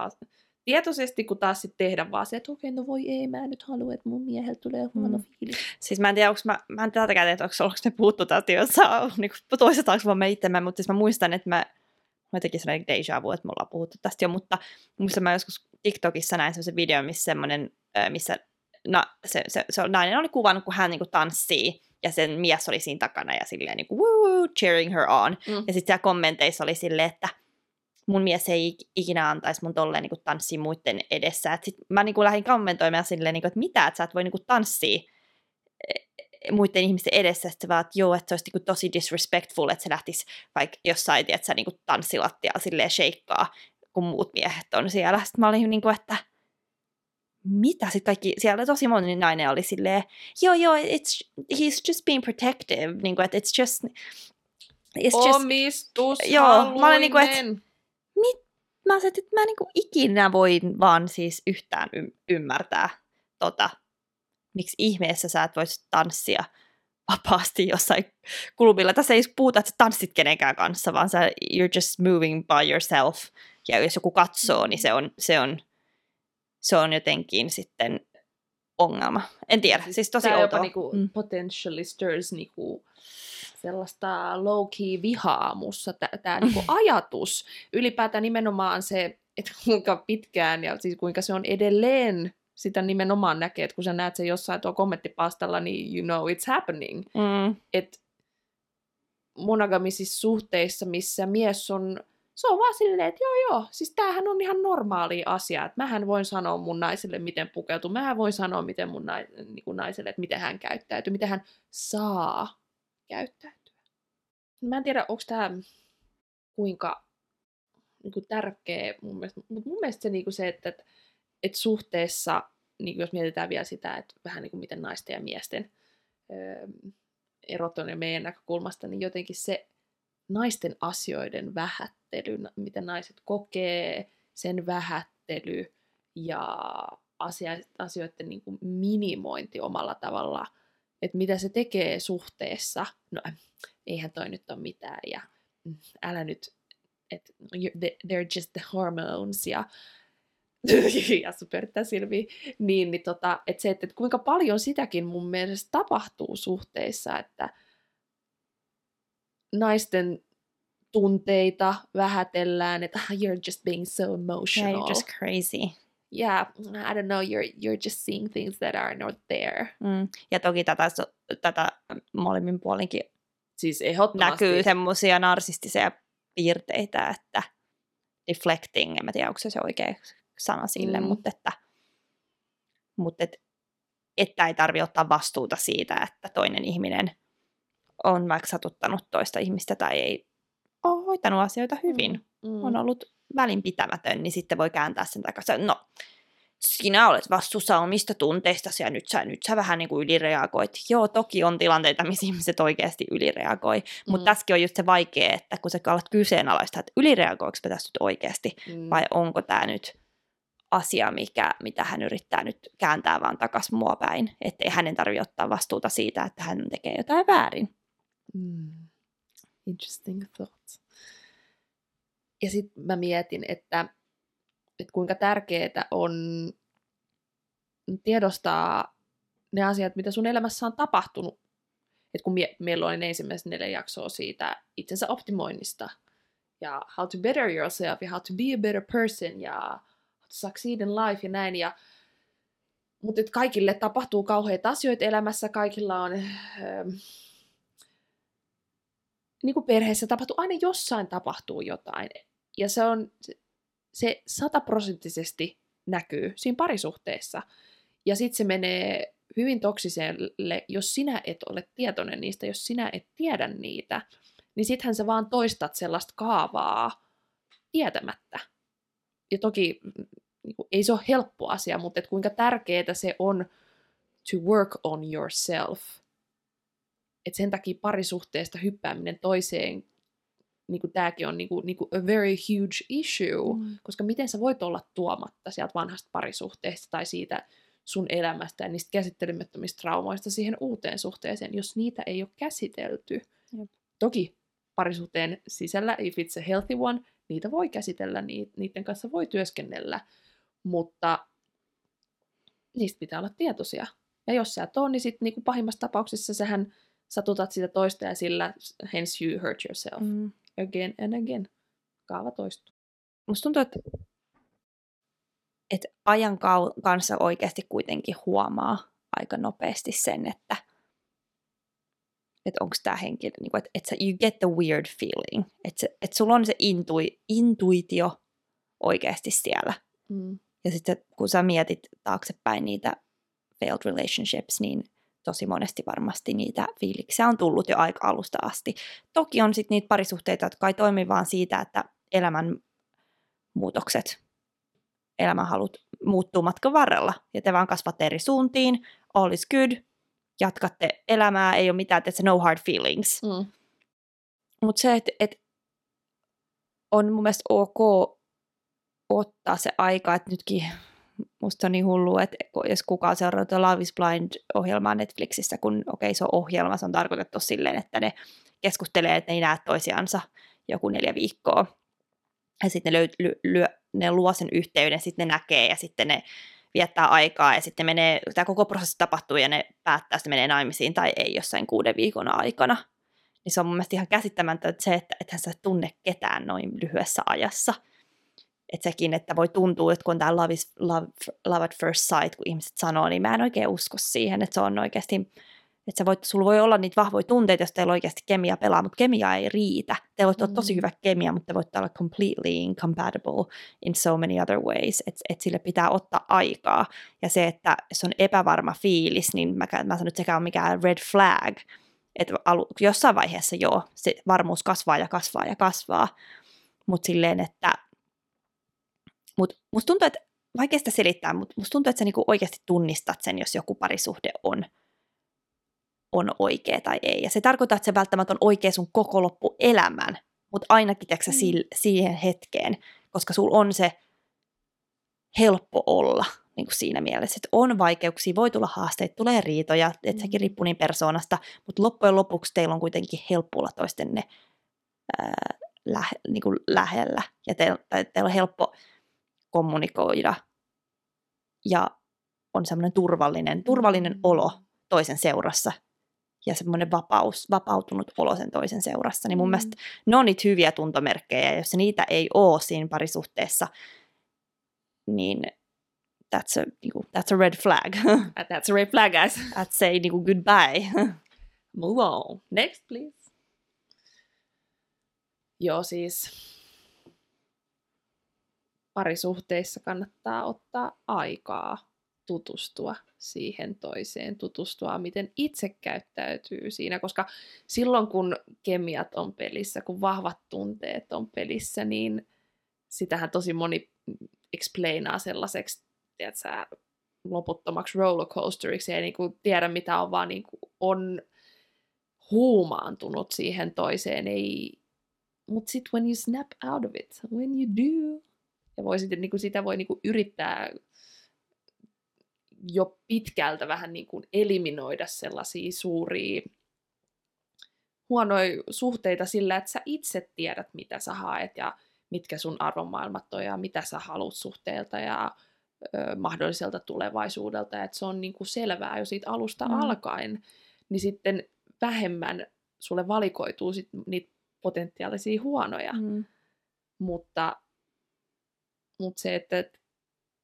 tietoisesti, kun taas sitten tehdä vaan se, että okei, no voi ei, mä en nyt halua, että mun mieheltä tulee huono Mm. fiilis. Siis mä en tiedä, onko mä, mä en tätäkään tiedä, onko, onko ne puhuttu tästä jossa niin toistetaanko vaan me itsemme, mutta siis mä muistan, että mä, mä tekin sellainen deja vu, että me ollaan puhuttu tästä jo, mutta muistan mä joskus TikTokissa näin semmoisen videon, missä semmoinen, missä na, se, se, se, nainen oli kuvannut, kun hän niin kuin, tanssii, ja sen mies oli siinä takana ja silleen niin kuin, woo, cheering her on. Mm. Ja sitten siellä kommenteissa oli silleen, että mun mies ei ik- ikinä antaisi mun tolleen niin tanssia muiden edessä. Et sit mä niin kuin lähdin kommentoimaan silleen, niin kuin, että mitä, että sä et voi niin kuin tanssia eh, muiden ihmisten edessä, sitten vaan, että joo, että se olisi niin tosi disrespectful, että se lähtisi vaikka jossain, että sä niin tanssilattialla silleen sheikkaa, kun muut miehet on siellä. Sitten mä olin niin kuin, että mitä sitten kaikki, siellä tosi moni nainen oli silleen, joo joo, it's, he's just being protective, niin kuin, että it's just, it's just, Omistus, Joo, mä olin niinku, et- haluinen. mä sanoin, että mä niin ikinä voin vaan siis yhtään y- ymmärtää tota, miksi ihmeessä sä et voisi tanssia vapaasti jossain klubilla. Tässä ei puhuta, että sä tanssit kenenkään kanssa, vaan sä, you're just moving by yourself. Ja jos joku katsoo, niin se on, se on, se on jotenkin sitten ongelma. En tiedä, siis tosi Tää jopa outoa. niinku Mm. potentially stirs niinku sellaista low-key vihaa mussa, tämä niinku ajatus. Ylipäätään nimenomaan se, että kuinka pitkään ja siis kuinka se on edelleen sitä nimenomaan näkee, että kun sä näet sen jossain tuo kommenttipastalla, niin you know it's happening. Mm, Et monogamisissa suhteissa, missä mies on, se on vaan silleen, että joo joo, siis tämähän on ihan normaali asia, että mähän voin sanoa mun naiselle, miten pukeutuu, mähän voin sanoa miten mun nai, niin kuin naiselle, että miten hän käyttäytyy, miten hän saa käyttäytyä. Mä en tiedä, onko tämä kuinka niin kuin tärkeä mun mielestä, mutta mun mielestä se, niin kuin se että, että, että suhteessa, niin kuin jos mietitään vielä sitä, että vähän niin kuin miten naisten ja miesten öö, erot on meidän näkökulmasta, niin jotenkin se naisten asioiden vähättely, miten naiset kokee sen vähättely ja asia, asioiden niin kuin minimointi omalla tavalla, että mitä se tekee suhteessa. No eihän toi nyt ole mitään ja mm, älä nyt, että they're just the hormones ja ja supertää silmiä, niin, niin tota, että se, että kuinka paljon sitäkin mun mielestä tapahtuu suhteissa, että naisten tunteita vähätellään, että "Ah, you're just being so yeah, emotional. you're just crazy. Yeah, I don't know, you're, you're just seeing things that are not there. Mm. Ja toki tätä, tätä molemmin puolinkin Siis näkyy semmoisia narsistisia piirteitä, että deflecting, en mä tiedä, onko se se oikea sana sille, Mm. mutta että, mutta et, että ei tarvitse ottaa vastuuta siitä, että toinen ihminen on vaikka satuttanut toista ihmistä tai ei ole hoitanut asioita hyvin, Mm. on ollut välinpitämätön, niin sitten voi kääntää sen takaisin. No, sinä olet vastuussa omista tunteistasi ja nyt sä, nyt sä vähän niin kuin ylireagoit. Joo, toki on tilanteita, missä ihmiset oikeasti ylireagoi, Mm. mutta tässäkin on just se vaikea, että kun sä alat kyseenalaista, että ylireagoiko tässä nyt oikeasti, Mm. vai onko tämä nyt asia, mikä, mitä hän yrittää nyt kääntää vaan takaisin mua päin, ettei hänen tarvitse ottaa vastuuta siitä, että hän tekee jotain väärin. Mm. Interesting thought. Ja sitten mä mietin, että, että kuinka tärkeää on tiedostaa ne asiat, mitä sun elämässä on tapahtunut. että kun mie- meillä oli ensimmäiset neljä jaksoa siitä itsensä optimoinnista, ja how to better yourself, ja how to be a better person, ja how to succeed in life, ja näin, ja mutta kaikille tapahtuu kauheita asioita elämässä, kaikilla on... Ähm, niin kuin perheessä tapahtuu, aina jossain tapahtuu jotain. Ja se on, se sataprosenttisesti näkyy siinä parisuhteessa. Ja sitten se menee hyvin toksiselle, jos sinä et ole tietoinen niistä, jos sinä et tiedä niitä, niin sittenhän sä vaan toistat sellaista kaavaa tietämättä. Ja toki niin kuin, ei se ole helppo asia, mutta et kuinka tärkeää se on to work on yourself. Et sen takia parisuhteesta hyppääminen toiseen, niin kuin tämäkin on niin kuin, niin kuin a very huge issue, mm. koska miten sä voit olla tuomatta sieltä vanhasta parisuhteesta tai siitä sun elämästä ja niistä käsittelemättömistä traumoista siihen uuteen suhteeseen, jos niitä ei ole käsitelty. Jep. Toki parisuhteen sisällä, if it's a healthy one, niitä voi käsitellä, niiden kanssa voi työskennellä, mutta niistä pitää olla tietoisia. Ja jos sä et ole, niin sitten niin pahimmassa tapauksessa sähän satutat sitä toista ja sillä hence you hurt yourself. Mm. Again and again. Kaava toistuu. Musta tuntuu, että, että ajan kanssa oikeasti kuitenkin huomaa aika nopeasti sen, että, että onko tämä henkilö, niin että, että you get the weird feeling, että, että sulla on se intui, intuitio oikeasti siellä. Mm. Ja sitten kun sä mietit taaksepäin niitä failed relationships, niin tosi monesti varmasti niitä fiiliksiä on tullut jo aika alusta asti. Toki on sitten niitä parisuhteita, jotka ei toimi vaan siitä, että elämän muutokset, elämänhalut muuttuu matkan varrella. Ja te vaan kasvatte eri suuntiin, all is good, jatkatte elämää, ei ole mitään, että no hard feelings. Mm. Mutta se, että et on mun mielestä ok ottaa se aika, että nytkin musta on niin hullu, että jos kukaan seuraa tuota Love is Blind-ohjelmaa Netflixissä, kun okei okay, se on ohjelma, se on tarkoitettu silleen, että ne keskustelee, että ne ei näe toisiansa joku neljä viikkoa. Ja sitten ne, lyö, ne luo sen yhteyden, sitten ne näkee ja sitten ne viettää aikaa ja sitten menee, tämä koko prosessi tapahtuu ja ne päättää, että menee naimisiin tai ei jossain kuuden viikon aikana. Niin se on mun mielestä ihan käsittämätöntä se, että ethän sä tunne ketään noin lyhyessä ajassa – että sekin, että voi tuntua, että kun on tämä love, is, love, love at first sight, kun ihmiset sanoo, niin mä en oikein usko siihen, että se on oikeasti, että sä voit, sulla voi olla niitä vahvoja tunteita, jos teillä oikeasti kemia pelaa, mutta kemia ei riitä. Te voitte olla tosi mm. hyvä kemia, mutta te voitte olla completely incompatible in so many other ways, että et sille pitää ottaa aikaa. Ja se, että se on epävarma fiilis, niin mä, mä sanon, että sekä on mikään red flag, että alu, jossain vaiheessa joo, se varmuus kasvaa ja kasvaa ja kasvaa, mutta silleen, että mutta musta tuntuu, että vaikea sitä selittää, mutta musta tuntuu, että sä niinku oikeasti tunnistat sen, jos joku parisuhde on, on oikea tai ei. Ja se tarkoittaa, että se välttämättä on oikea sun koko loppuelämän, mutta ainakin teksä mm. siihen hetkeen, koska sul on se helppo olla niin kuin siinä mielessä, että on vaikeuksia, voi tulla haasteita, tulee riitoja, että sekin mm. riippuu niin persoonasta, mutta loppujen lopuksi teillä on kuitenkin helppo olla toistenne ää, lähe, niin kuin lähellä ja teillä, teillä on helppo kommunikoida ja on semmoinen turvallinen, turvallinen olo toisen seurassa ja semmoinen vapaus, vapautunut olo sen toisen seurassa, niin mun mm. mielestä ne on niitä hyviä tuntomerkkejä, ja jos niitä ei ole siinä parisuhteessa, niin that's a, niinku, that's a red flag. that's a red flag, guys. That's say niinku, goodbye. Move on. Next, please. Joo, siis parisuhteissa kannattaa ottaa aikaa tutustua siihen toiseen, tutustua, miten itse käyttäytyy siinä, koska silloin kun kemiat on pelissä, kun vahvat tunteet on pelissä, niin sitähän tosi moni explainaa sellaiseksi, tiedätkö, loputtomaksi rollercoasteriksi, ei niinku tiedä mitä on, vaan niinku on huumaantunut siihen toiseen, ei... Mutta sitten when you snap out of it, when you do, ja voi sitten, niin kuin sitä voi niin kuin yrittää jo pitkältä vähän niin kuin eliminoida sellaisia suuria huonoja suhteita sillä, että sä itse tiedät, mitä sä haet ja mitkä sun arvomaailmat on ja mitä sä haluat suhteelta ja ö, mahdolliselta tulevaisuudelta, että se on niin kuin selvää jo siitä alusta mm. alkaen, niin sitten vähemmän sulle valikoituu sit niitä potentiaalisia huonoja. Mm. Mutta, mutta se, että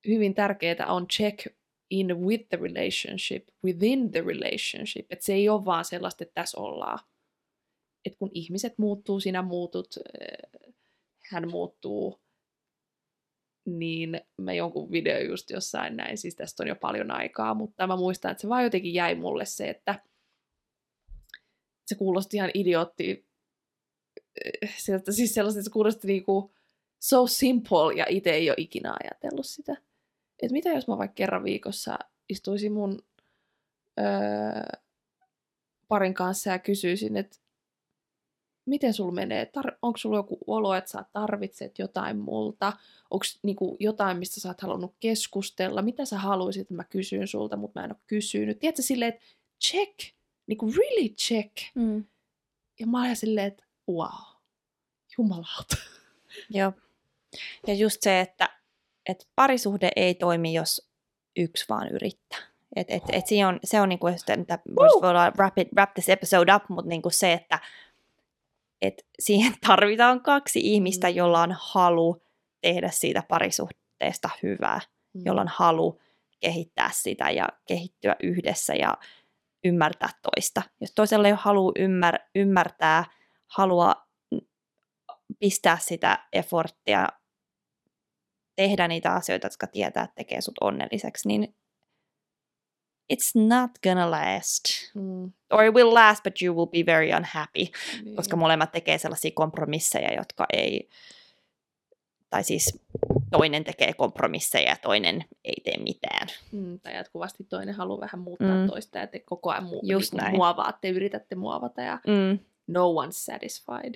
hyvin tärkeää on check in with the relationship, within the relationship. Että se ei ole vaan sellaista, että tässä ollaan. Että kun ihmiset muuttuu, sinä muutut, äh, hän muuttuu, niin mä jonkun video just jossain näin, siis tästä on jo paljon aikaa, mutta mä muistan, että se vaan jotenkin jäi mulle se, että se kuulosti ihan idiootti, äh, sieltä, siis sellaista, että se kuulosti niinku so simple ja itse ei ole ikinä ajatellut sitä. Että mitä jos mä vaikka kerran viikossa istuisin mun öö, parin kanssa ja kysyisin, että miten sulla menee, Tar- onko sulla joku olo, että sä tarvitset jotain multa, onko niinku jotain, mistä sä oot halunnut keskustella, mitä sä haluaisit, että mä kysyn sulta, mutta mä en ole kysynyt. Tiedätkö silleen, että check, niinku really check. Mm. Ja mä olen silleen, että wow, jumalauta. Joo. Ja just se, että et parisuhde ei toimi, jos yksi vaan yrittää. Et, et, et siinä on, se on niinku, että vois voidaan wrap, it, wrap this episode up, mutta niinku se, että et siihen tarvitaan kaksi ihmistä, Mm. jolla on halu tehdä siitä parisuhteesta hyvää, jolla on halu kehittää sitä ja kehittyä yhdessä ja ymmärtää toista. Jos toisella ei ole halu ymmär, ymmärtää, halua pistää sitä efforttia, tehdä niitä asioita, jotka tietää, että tekee sut onnelliseksi, niin it's not gonna last. Mm, Or it will last, but you will be very unhappy, niin. koska molemmat tekee sellaisia kompromisseja, jotka ei, tai siis toinen tekee kompromisseja ja toinen ei tee mitään. Mm, tai jatkuvasti toinen haluaa vähän muuttaa Mm. mm. toista ja te koko ajan muu- Just niinku näin. muovaatte, yritätte muovata ja Mm. no one's satisfied.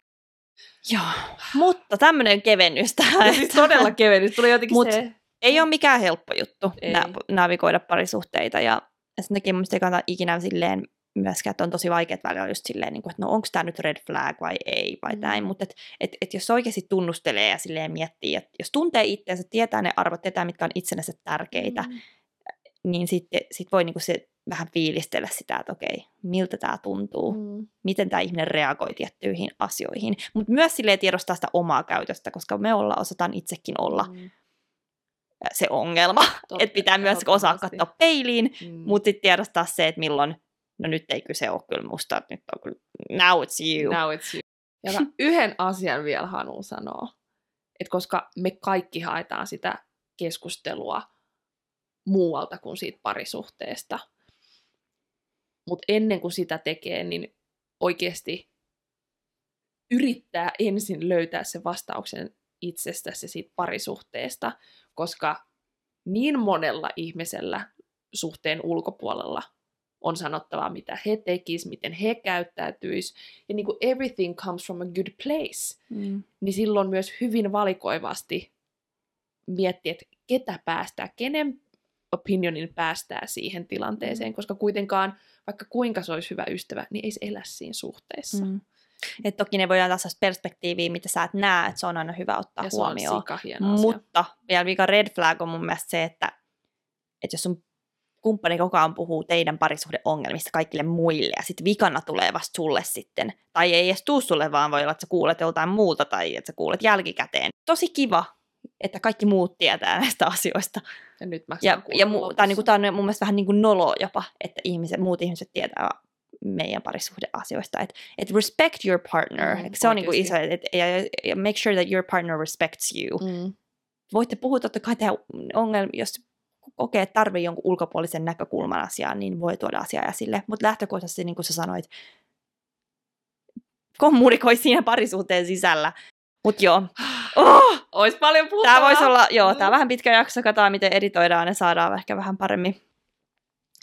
Joo, mutta tämmöinen kevennys tähän. siis todella kevennys. Tuli jotenkin Mut- se... ei ole mikään helppo juttu Ei. navigoida parisuhteita ja sen takia mun ei kannata ikinä silleen myöskään, että on tosi vaikeat välillä just silleen, niin kuin, että no onko tämä nyt red flag vai ei vai Mm. näin, mutta et, et, et jos oikeasti tunnustelee ja silleen miettii, että jos tuntee itseänsä, tietää ne arvot, tietää mitkä on itsellensä tärkeitä, Mm. niin sitten sit voi niinku se vähän fiilistellä sitä, että okei, miltä tämä tuntuu, Mm. miten tämä ihminen reagoi tiettyihin asioihin, mutta myös silleen tiedostaa sitä omaa käytöstä, koska me olla, osataan itsekin olla Mm. se ongelma, että pitää myös osaa katsoa peiliin, Mm. mutta sitten tiedostaa se, että milloin, no nyt ei kyse ole kyllä musta, nyt on kyllä, now it's you. Now it's you. Ja mä yhden asian vielä haluan sanoa. Että koska me kaikki haetaan sitä keskustelua muualta kuin siitä parisuhteesta. Mutta ennen kuin sitä tekee, niin oikeasti yrittää ensin löytää se vastauksen itsestäsi ja siitä parisuhteesta, koska niin monella ihmisellä suhteen ulkopuolella on sanottavaa, mitä he tekis, miten he käyttäytyis, ja niin kuin everything comes from a good place, Mm. niin silloin myös hyvin valikoivasti miettiä, että ketä päästää, kenen opinionin päästää siihen tilanteeseen, koska kuitenkaan, vaikka kuinka se olisi hyvä ystävä, niin ei se elä siinä suhteessa. Mm. Et toki ne voi antaa perspektiiviä, mitä sä et näe, että se on aina hyvä ottaa Ja huomioon. asia. Mutta vielä mikä red flag on mun mielestä se, että, että jos sun kumppani koko ajan puhuu teidän parisuhdeongelmista kaikille muille ja sitten vikana tulee vasta sulle sitten, tai ei edes tuu sulle, vaan voi olla, että sä kuulet joltain muulta tai että sä kuulet jälkikäteen. Tosi kiva, että kaikki muut tietää näistä asioista. Ja nyt mä Ja, ja mu, tai niinku, tämä on mun mielestä vähän niin kuin nolo jopa, että ihmiset, muut ihmiset tietää meidän parisuhdeasioista. Että et respect your partner. Mm, se on niinku iso, et, ja, ja make sure that your partner respects you. Mm. Mm. Voitte puhua totta kai tehdä ongelmia, jos kokee, että tarvii jonkun ulkopuolisen näkökulman asiaan, niin voi tuoda asiaa esille. Mutta lähtökohtaisesti, niin kuin sä sanoit, kommunikoi siinä parisuhteen sisällä. Mutta joo, oh, Ois paljon puhuttavaa. Tämä voisi olla, joo, Mm. tämä vähän pitkä jakso, katsotaan miten editoidaan ja saadaan ehkä vähän paremmin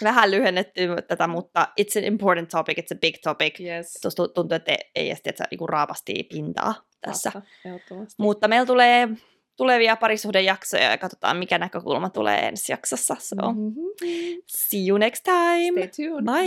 vähän lyhennettyä tätä, mutta it's an important topic, it's a big topic. Yes. Tuosta tuntuu, että ei edes tiedä, niinku raapastii pintaa tässä. Ehdottomasti. Mutta meillä tulee tulevia parisuhdejaksoja ja katsotaan, mikä näkökulma tulee ensi jaksossa. So, Mhm. see you next time! Stay tuned. Bye.